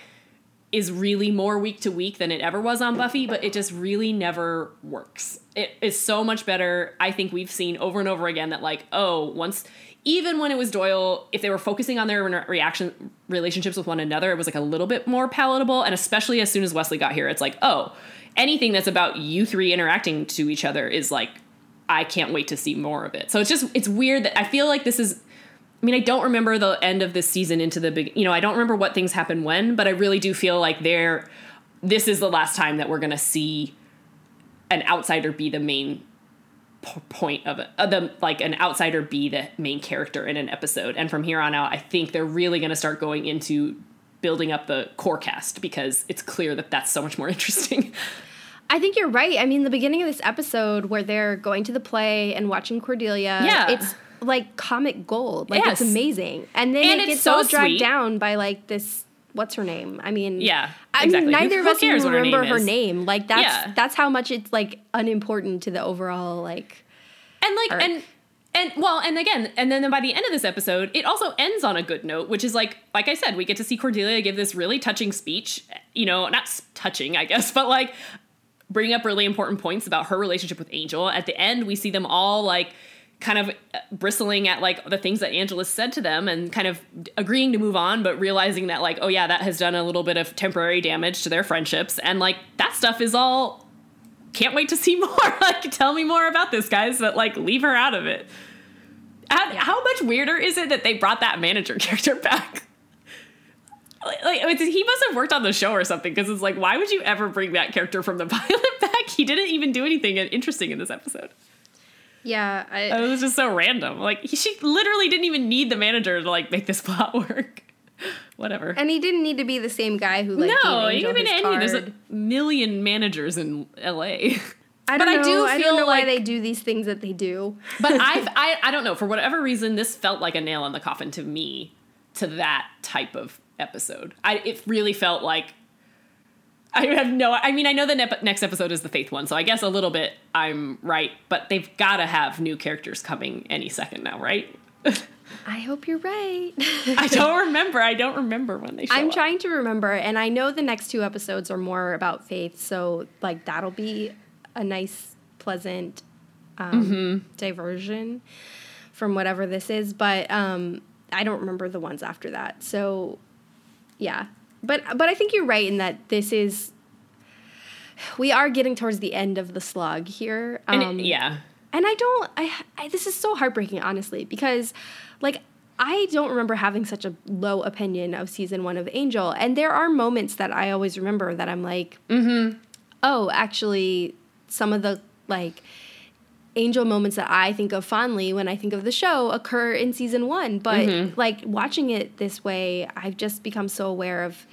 is really more week to week than it ever was on Buffy, but it just really never works. It is so much better. I think we've seen over and over again that like, oh, once even when it was Doyle, if they were focusing on their reaction relationships with one another, it was like a little bit more palatable. And especially as soon as Wesley got here, it's like, oh, anything that's about you three interacting to each other is like, I can't wait to see more of it. So it's just it's weird that I feel like this is I mean, I don't remember the end of this season into the big, you know, I don't remember what things happen when, but I really do feel like there, this is the last time that we're going to see an outsider be the main p- point of it, uh, the like an outsider be the main character in an episode. And from here on out, I think they're really going to start going into building up the core cast because it's clear that that's so much more interesting. I think you're right. I mean, the beginning of this episode where they're going to the play and watching Cordelia, yeah. it's like comic gold. Like yes. it's amazing. And then and it gets so all dragged sweet. down by like this what's her name? I mean, yeah, I mean, neither who, of us even remember her name, her name, Like that's yeah. that's how much it's like unimportant to the overall like. And like arc. and and well, and again, and then by the end of this episode, it also ends on a good note, which is like, like I said, we get to see Cordelia give this really touching speech. You know, not touching, I guess, but like bring up really important points about her relationship with Angel. At the end, we see them all like kind of uh, bristling at like the things that Angelus said to them and kind of agreeing to move on, but realizing that like, oh yeah, that has done a little bit of temporary damage to their friendships. And like that stuff is all can't wait to see more. like tell me more about this, guys, but like leave her out of it. How, much weirder is it that they brought that manager character back? like he must have worked on the show or something because it's like why would you ever bring that character from the pilot back he didn't even do anything interesting in this episode yeah, I, it was just so random. Like she literally didn't even need the manager to like make this plot work. Whatever. And he didn't need to be the same guy who like no, gave Angel even any. Card. There's a million managers in L.A. I don't but know. I do I don't know like, why they do these things that they do. But I've, I I don't know for whatever reason this felt like a nail in the coffin to me to that type of episode. I it really felt like I have no. I mean, I know the ne- next episode is the Faith one, so I guess a little bit I'm right. But they've got to have new characters coming any second now, right? I hope you're right. I don't remember. I don't remember when they. I'm up. trying to remember, and I know the next two episodes are more about Faith, so like that'll be a nice, pleasant um, mm-hmm. diversion from whatever this is. But um, I don't remember the ones after that. So, yeah, but but I think you're right in that this is we are getting towards the end of the slug here. Um, and it, um, yeah. And I don't I, I this is so heartbreaking honestly because like I don't remember having such a low opinion of season 1 of Angel and there are moments that I always remember that I'm like mm-hmm. oh actually some of the like angel moments that I think of fondly when I think of the show occur in season one. But mm-hmm. like watching it this way, I've just become so aware of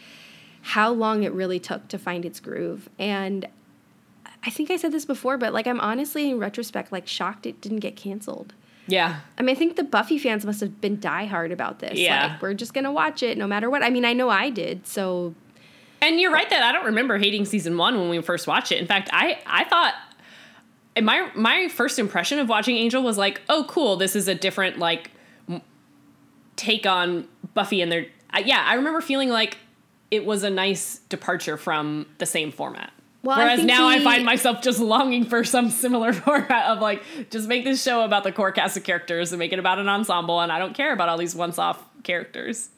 how long it really took to find its groove. And I think I said this before, but like I'm honestly in retrospect like shocked it didn't get canceled. Yeah. I mean, I think the Buffy fans must have been diehard about this. Yeah. Like, we're just going to watch it no matter what. I mean, I know I did. So. And you're right that I don't remember hating season one when we first watched it. In fact, I, I thought and my my first impression of watching Angel was like, oh, cool, this is a different like m- take on Buffy and their. Uh, yeah, I remember feeling like it was a nice departure from the same format. Well, Whereas I now he, I find myself just longing for some similar format of like, just make this show about the core cast of characters and make it about an ensemble, and I don't care about all these once-off characters.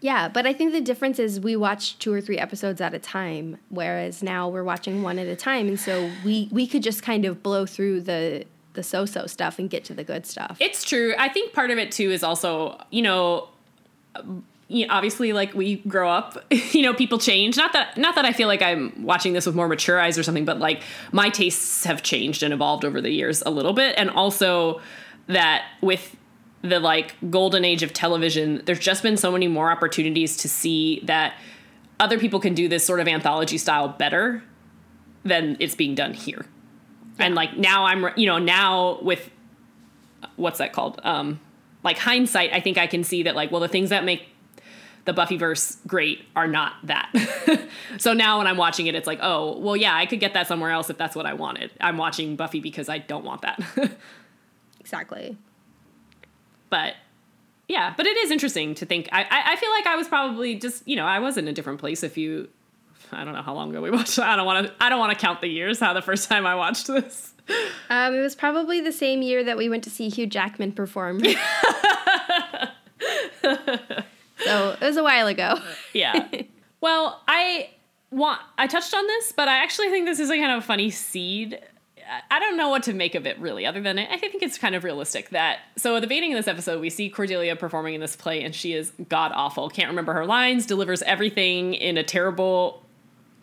Yeah, but I think the difference is we watch two or three episodes at a time, whereas now we're watching one at a time, and so we we could just kind of blow through the the so-so stuff and get to the good stuff. It's true. I think part of it too is also, you know, you know, obviously like we grow up, you know, people change. Not that not that I feel like I'm watching this with more mature eyes or something, but like my tastes have changed and evolved over the years a little bit and also that with the like golden age of television, there's just been so many more opportunities to see that other people can do this sort of anthology style better than it's being done here. Yeah. And like now I'm you know now with what's that called? Um like hindsight, I think I can see that like well the things that make the Buffyverse great are not that. so now when I'm watching it, it's like, oh, well, yeah, I could get that somewhere else if that's what I wanted. I'm watching Buffy because I don't want that. exactly. But yeah, but it is interesting to think. I, I, I feel like I was probably just you know I was in a different place. If you, I don't know how long ago we watched. I don't want to. I don't want to count the years. How the first time I watched this. Um, it was probably the same year that we went to see Hugh Jackman perform. so it was a while ago. yeah. Well, I want. I touched on this, but I actually think this is a kind of funny seed I don't know what to make of it really, other than I think it's kind of realistic that. So at the beginning of this episode, we see Cordelia performing in this play, and she is god awful. Can't remember her lines, delivers everything in a terrible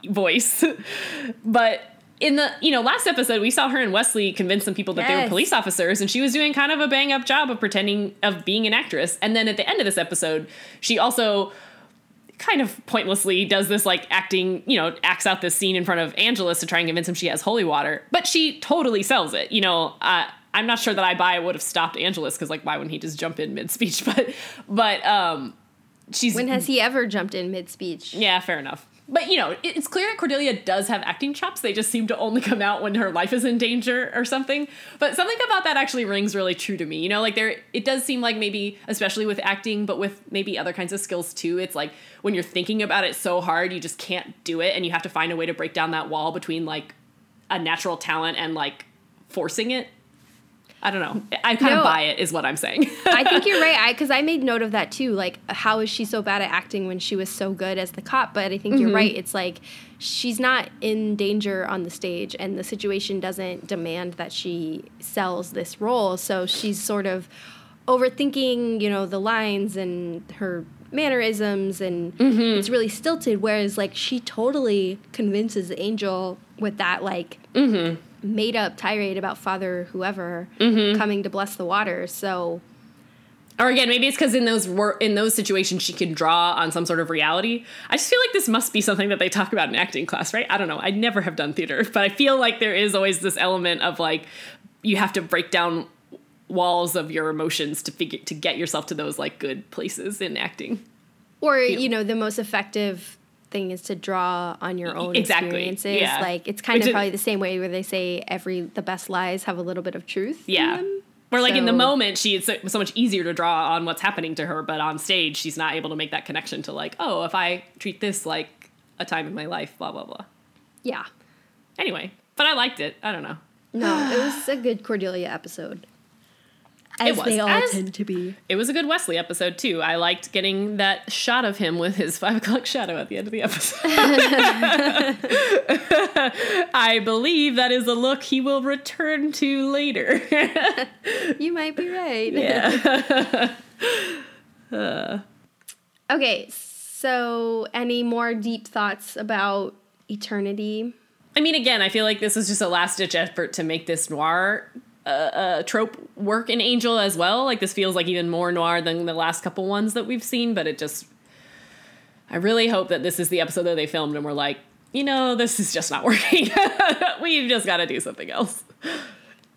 voice. but in the you know last episode, we saw her and Wesley convince some people that yes. they were police officers, and she was doing kind of a bang up job of pretending of being an actress. And then at the end of this episode, she also kind of pointlessly does this like acting, you know, acts out this scene in front of Angelus to try and convince him she has holy water, but she totally sells it. You know, uh, I'm not sure that I buy would have stopped Angelus because like why wouldn't he just jump in mid speech? But but um, she's when has he ever jumped in mid speech? Yeah, fair enough but you know, it's clear that Cordelia does have acting chops. They just seem to only come out when her life is in danger or something. But something about that actually rings really true to me. You know, like there, it does seem like maybe, especially with acting, but with maybe other kinds of skills too. It's like when you're thinking about it so hard, you just can't do it, and you have to find a way to break down that wall between like a natural talent and like forcing it. I don't know. I kind no, of buy it, is what I'm saying. I think you're right. I because I made note of that too. Like, how is she so bad at acting when she was so good as the cop? But I think mm-hmm. you're right. It's like she's not in danger on the stage, and the situation doesn't demand that she sells this role. So she's sort of overthinking, you know, the lines and her mannerisms, and mm-hmm. it's really stilted. Whereas, like, she totally convinces Angel with that, like. Mm-hmm made up tirade about Father whoever mm-hmm. coming to bless the water. So or again, maybe it's because in those wor- in those situations she can draw on some sort of reality. I just feel like this must be something that they talk about in acting class, right? I don't know. I never have done theater, but I feel like there is always this element of like you have to break down walls of your emotions to figure to get yourself to those like good places in acting. Or you know, the most effective thing is to draw on your own exactly. experiences. Yeah. Like it's kind Which of probably the same way where they say every the best lies have a little bit of truth. Yeah. Where like so, in the moment she it's so, so much easier to draw on what's happening to her, but on stage she's not able to make that connection to like, oh, if I treat this like a time in my life, blah blah blah. Yeah. Anyway, but I liked it. I don't know. No, it was a good Cordelia episode. As they all As, tend to be. It was a good Wesley episode too. I liked getting that shot of him with his five o'clock shadow at the end of the episode. I believe that is a look he will return to later. you might be right. Yeah. uh. Okay, so any more deep thoughts about eternity? I mean, again, I feel like this is just a last ditch effort to make this noir uh, trope work in Angel as well. Like this feels like even more noir than the last couple ones that we've seen, but it just I really hope that this is the episode that they filmed and we're like, you know, this is just not working. We've just got to do something else.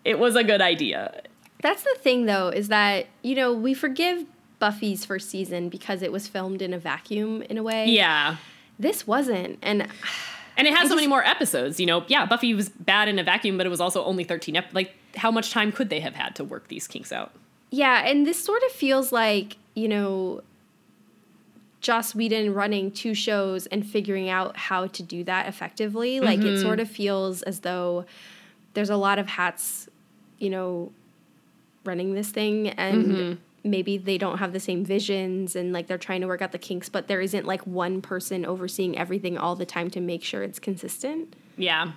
It was a good idea. That's the thing though, is that, you know, we forgive Buffy's first season because it was filmed in a vacuum in a way. Yeah. This wasn't. And and it has I so just, many more episodes. You know, yeah, Buffy was bad in a vacuum, but it was also only 13 ep- like how much time could they have had to work these kinks out? Yeah, and this sort of feels like, you know, Joss Whedon running two shows and figuring out how to do that effectively. Like mm-hmm. it sort of feels as though there's a lot of hats, you know, running this thing and mm-hmm maybe they don't have the same visions and like they're trying to work out the kinks, but there isn't like one person overseeing everything all the time to make sure it's consistent. Yeah.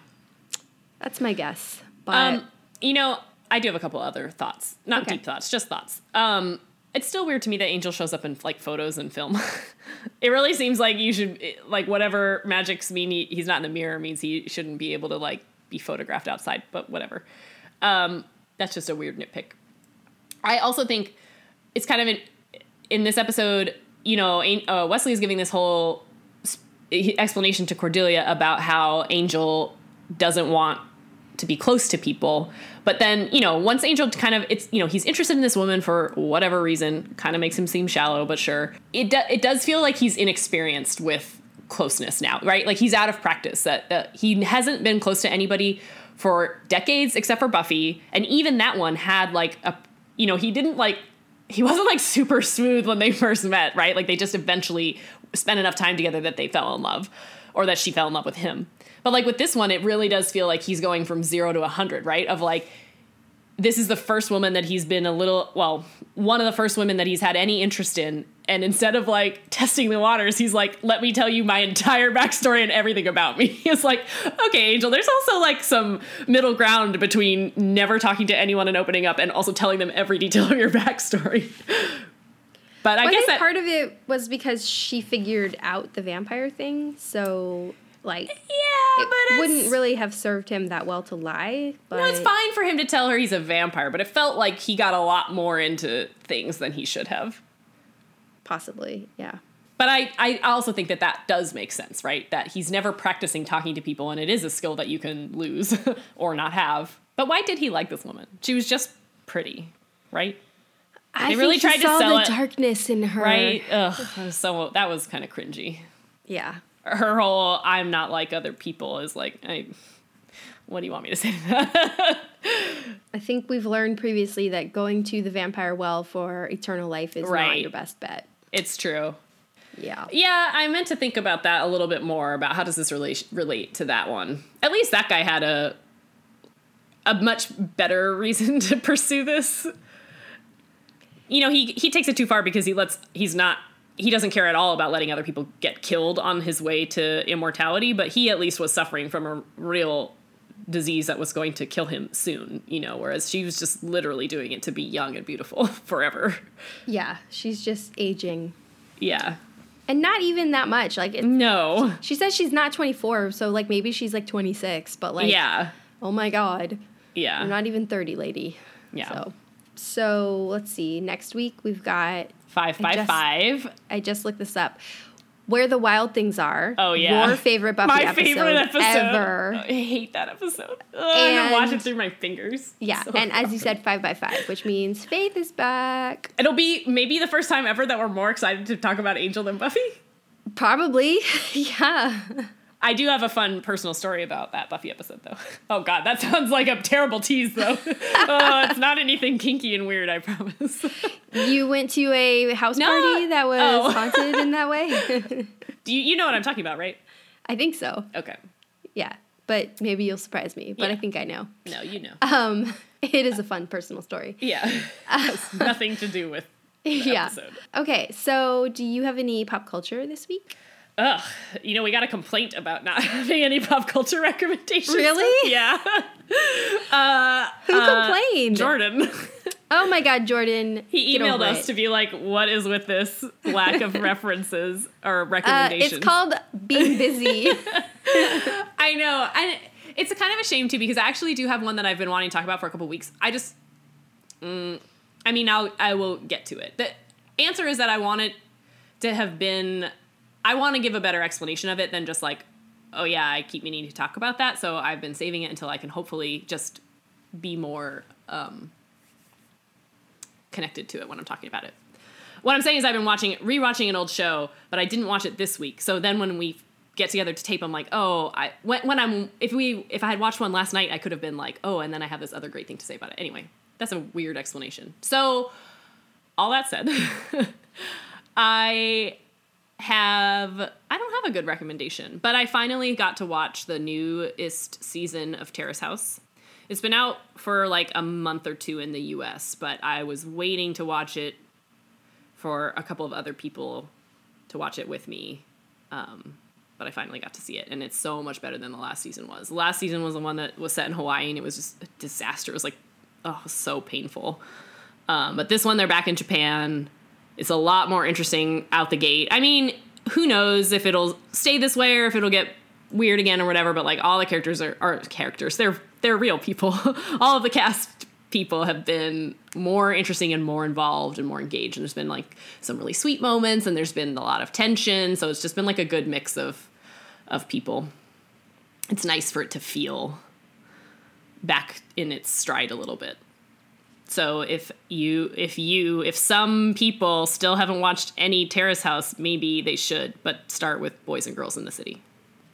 That's my guess. But um, you know, I do have a couple other thoughts. Not okay. deep thoughts, just thoughts. Um, it's still weird to me that Angel shows up in like photos and film. it really seems like you should like whatever magics mean he, he's not in the mirror means he shouldn't be able to like be photographed outside, but whatever. Um, that's just a weird nitpick. I also think it's kind of in, in this episode, you know, uh, Wesley is giving this whole explanation to Cordelia about how Angel doesn't want to be close to people, but then, you know, once Angel kind of it's you know he's interested in this woman for whatever reason, kind of makes him seem shallow, but sure. It do, it does feel like he's inexperienced with closeness now, right? Like he's out of practice. That uh, he hasn't been close to anybody for decades except for Buffy, and even that one had like a you know he didn't like he wasn't like super smooth when they first met, right? Like they just eventually spent enough time together that they fell in love or that she fell in love with him. But like with this one, it really does feel like he's going from zero to a hundred, right? Of like, this is the first woman that he's been a little, well, one of the first women that he's had any interest in. And instead of like testing the waters, he's like, let me tell you my entire backstory and everything about me. It's like, okay, Angel, there's also like some middle ground between never talking to anyone and opening up and also telling them every detail of your backstory. But I Well, guess think that part of it was because she figured out the vampire thing, so like yeah, it but wouldn't really have served him that well to lie. But No, it's fine for him to tell her he's a vampire, but it felt like he got a lot more into things than he should have. possibly, yeah. But I, I also think that that does make sense, right? That he's never practicing talking to people, and it is a skill that you can lose or not have. But why did he like this woman? She was just pretty, right? I really tried to sell the it. darkness in her. Right? Ugh, so that was kind of cringy. Yeah. Her whole "I'm not like other people" is like, I, what do you want me to say to that? I think we've learned previously that going to the vampire well for eternal life is not your best bet. it's true. Yeah. Yeah, I meant to think about that a little bit more about how does this relate relate to that one. At least that guy had a a much better reason to pursue this. You know, he he takes it too far because he lets he's not he doesn't care at all about letting other people get killed on his way to immortality, but he at least was suffering from a real disease that was going to kill him soon, you know, whereas she was just literally doing it to be young and beautiful forever. Yeah. She's just aging. Yeah. And not even that much. Like it, No. she says she's not 24, so like maybe she's like 26, but like yeah. oh my god. Yeah. You're not even 30, lady. Yeah. So so let's see. Next week we've got Five I by just- five. I just looked this up. Where the Wild Things Are. Oh, yeah. Your favorite Buffy My episode, favorite episode ever. I hate that episode. Ugh, I can watch it through my fingers. Yeah, So and as you said, five by five, which means Faith is back. it'll be maybe the first time ever that we're more excited to talk about Angel than Buffy. Probably, yeah. I do have a fun personal story about that Buffy episode, though. Oh God, that sounds like a terrible tease, though. oh, it's not anything kinky and weird, I promise. You went to a house No. party that was Oh. haunted in that way. do you, you know what I'm talking about, right? I think so. Okay. Yeah, but maybe you'll surprise me. But I think I know. No, you know. Um, it is a fun personal story. Yeah, has nothing to do with the yeah. episode. Okay, so do you have any pop culture this week? Ugh, you know, we got a complaint about not having any pop culture recommendations. Really? Yeah. Uh, Who uh, complained? Jordan. Oh my God, Jordan! He emailed us it. to be like, what is with this lack of references or Uh, recommendations? it's called being busy. I know. And it's kind of a shame too because I actually do have one that I've been wanting to talk about for a couple weeks. I just, mm, I mean, I'll, I will get to it. The answer is that I want it to have been, I want to give a better explanation of it than just like, oh yeah, I keep meaning to talk about that. So I've been saving it until I can hopefully just be more um, connected to it when I'm talking about it. What I'm saying is I've been watching rewatching an old show, but I didn't watch it this week. So then when we get together to tape, I'm like, oh, I when, when I'm if we if I had watched one last night, I could have been like, oh, and then I have this other great thing to say about it. Anyway, that's a weird explanation. So all that said, I have I don't have a good recommendation, but I finally got to watch the newest season of Terrace House. It's been out for like a month or two in the US, but I was waiting to watch it for a couple of other people to watch it with me. Um, but I finally got to see it, and it's so much better than the last season was. The last season was the one that was set in Hawaii, and it was just a disaster. It was like, oh, so painful. Um, but this one, they're back in Japan. It's a lot more interesting out the gate. I mean, who knows if it'll stay this way or if it'll get weird again or whatever. But like all the characters are, are characters. They're they're real people. all of the cast people have been more interesting and more involved and more engaged. And there's been like some really sweet moments and there's been a lot of tension. So it's just been like a good mix of of people. It's nice for it to feel back in its stride a little bit. So if you if you if some people still haven't watched any Terrace House, maybe they should, but start with Boys and Girls in the City.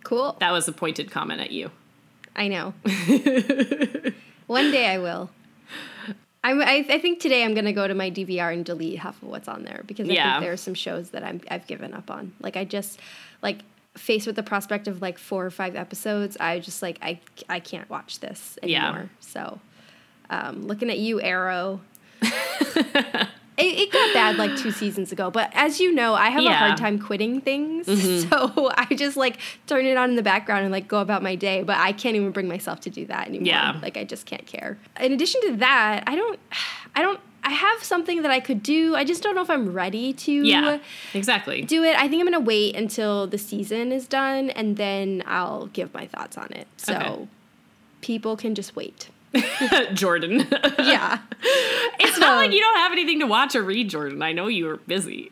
Cool. That was a pointed comment at you. I know. One day I will. I'm, I, I think today I'm gonna go to my DVR and delete half of what's on there because I Yeah. think there are some shows that I'm I've given up on. Like I just like faced with the prospect of like four or five episodes, I just like I I can't watch this Yeah. anymore. So, um, looking at you, Arrow. it, it got bad like two seasons ago, but as you know, I have a Yeah. Mm-hmm. hard time quitting things. So I just like turn it on in the background and like go about my day. But I can't even bring myself to do that anymore. Yeah. Like I just can't care. In addition to that, I don't, I don't, I have something that I could do. I just don't know if I'm ready to Yeah, exactly. do it. I think I'm gonna wait until the season is done and then I'll give my thoughts on it. So Okay. people can just wait. Jordan. Yeah. it's not like you don't have anything to watch or read, Jordan. I know you are busy.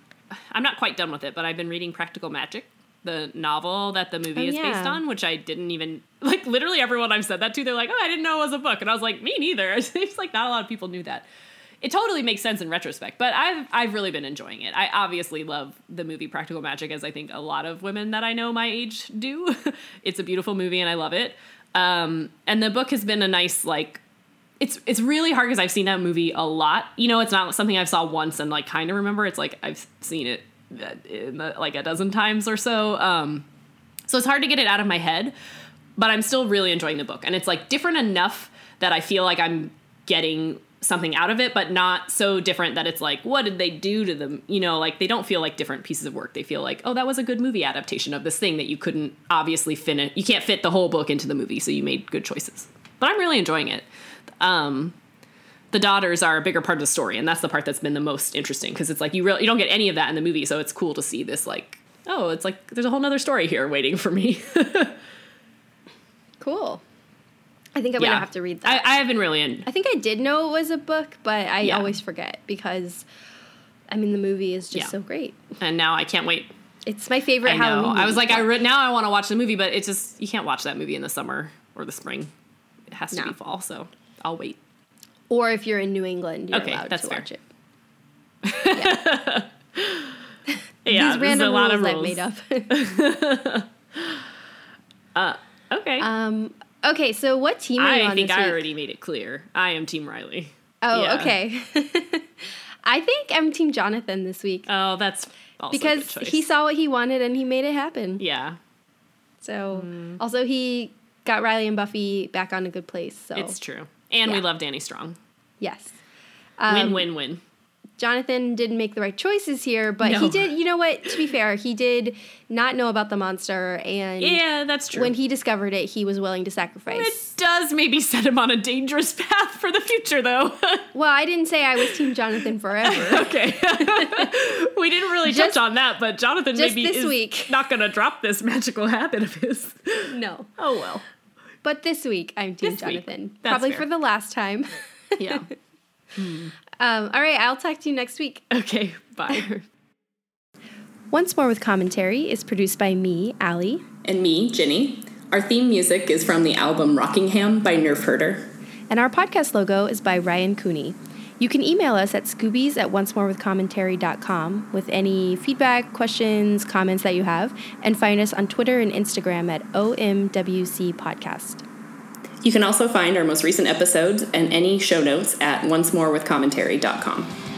I'm not quite done with it, but I've been reading Practical Magic, the novel that the movie Oh, is based on, which I didn't even like. Literally, everyone I've said that to, they're like, "Oh, I didn't know it was a book," and I was like, "Me neither." It seems like not a lot of people knew that. It totally makes sense in retrospect, but I've I've really been enjoying it. I obviously love the movie Practical Magic, as I think a lot of women that I know my age do. it's a beautiful movie, and I love it. Um, and the book has been a nice like it's it's really hard because I've seen that movie a lot. You know, it's not something I've saw once and like kind of remember. It's like I've seen it uh, the, like a dozen times or so. Um, so it's hard to get it out of my head, but I'm still really enjoying the book, and it's like different enough that I feel like I'm getting something out of it, but not so different that it's like, what did they do to them? You know, like they don't feel like different pieces of work. They feel like, oh, that was a good movie adaptation of this thing that you couldn't obviously finish. You can't fit the whole book into the movie, so you made good choices. But I'm really enjoying it. Um, the daughters are a bigger part of the story, and that's the part that's been the most interesting because it's like you really you don't get any of that in the movie, so it's cool to see this like, oh, it's like there's a whole nother story here waiting for me. Cool. I think I'm yeah, gonna have to read that. I, I have been really in. I think I did know it was a book, but I Yeah. always forget because I mean the movie is just Yeah. so great. and now I can't wait. It's my favorite I know. Halloween. I was like, I re- now I want to watch the movie, but it's just you can't watch that movie in the summer or the spring. It has to No. be fall, so I'll wait. or if you're in New England, you're Okay, allowed to fair. watch it. Yeah, These there's random a lot rules of I've rules. made up. Okay, um, okay, so what team are you I on think this I already made it clear. I am Team Riley. Oh, yeah. okay. I think I'm Team Jonathan this week Oh, that's also a good because he saw what he wanted and he made it happen. Yeah, So Hmm. also he got Riley and Buffy back on a good place. So it's true, and we love Danny Strong. yes. Win, Um, win, win. Jonathan didn't make the right choices here, but No. he did. You know what? To be fair, he did not know about the monster, and Yeah, that's true. when he discovered it, he was willing to sacrifice. it does maybe set him on a dangerous path for the future, though. Well, I didn't say I was Team Jonathan forever. okay, we didn't really Just- touch on that, but Jonathan maybe this is week. not going to drop this magical habit of his. no, Oh well. but this week I'm Team This. Jonathan. That's Probably fair. for the last time. Yeah. Hmm. Um, all right, I'll talk to you next week. okay. Bye. Once More with Commentary is produced by me, Allie. And me, Ginny. Our theme music is from the album Rockingham by Nerf Herder. And our podcast logo is by Ryan Cooney. You can email us at scoobies at oncemorewithcommentary.com with any feedback, questions, comments that you have, and find us on Twitter and Instagram at OMWC Podcast. You can also find our most recent episodes and any show notes at oncemorewithcommentary.com.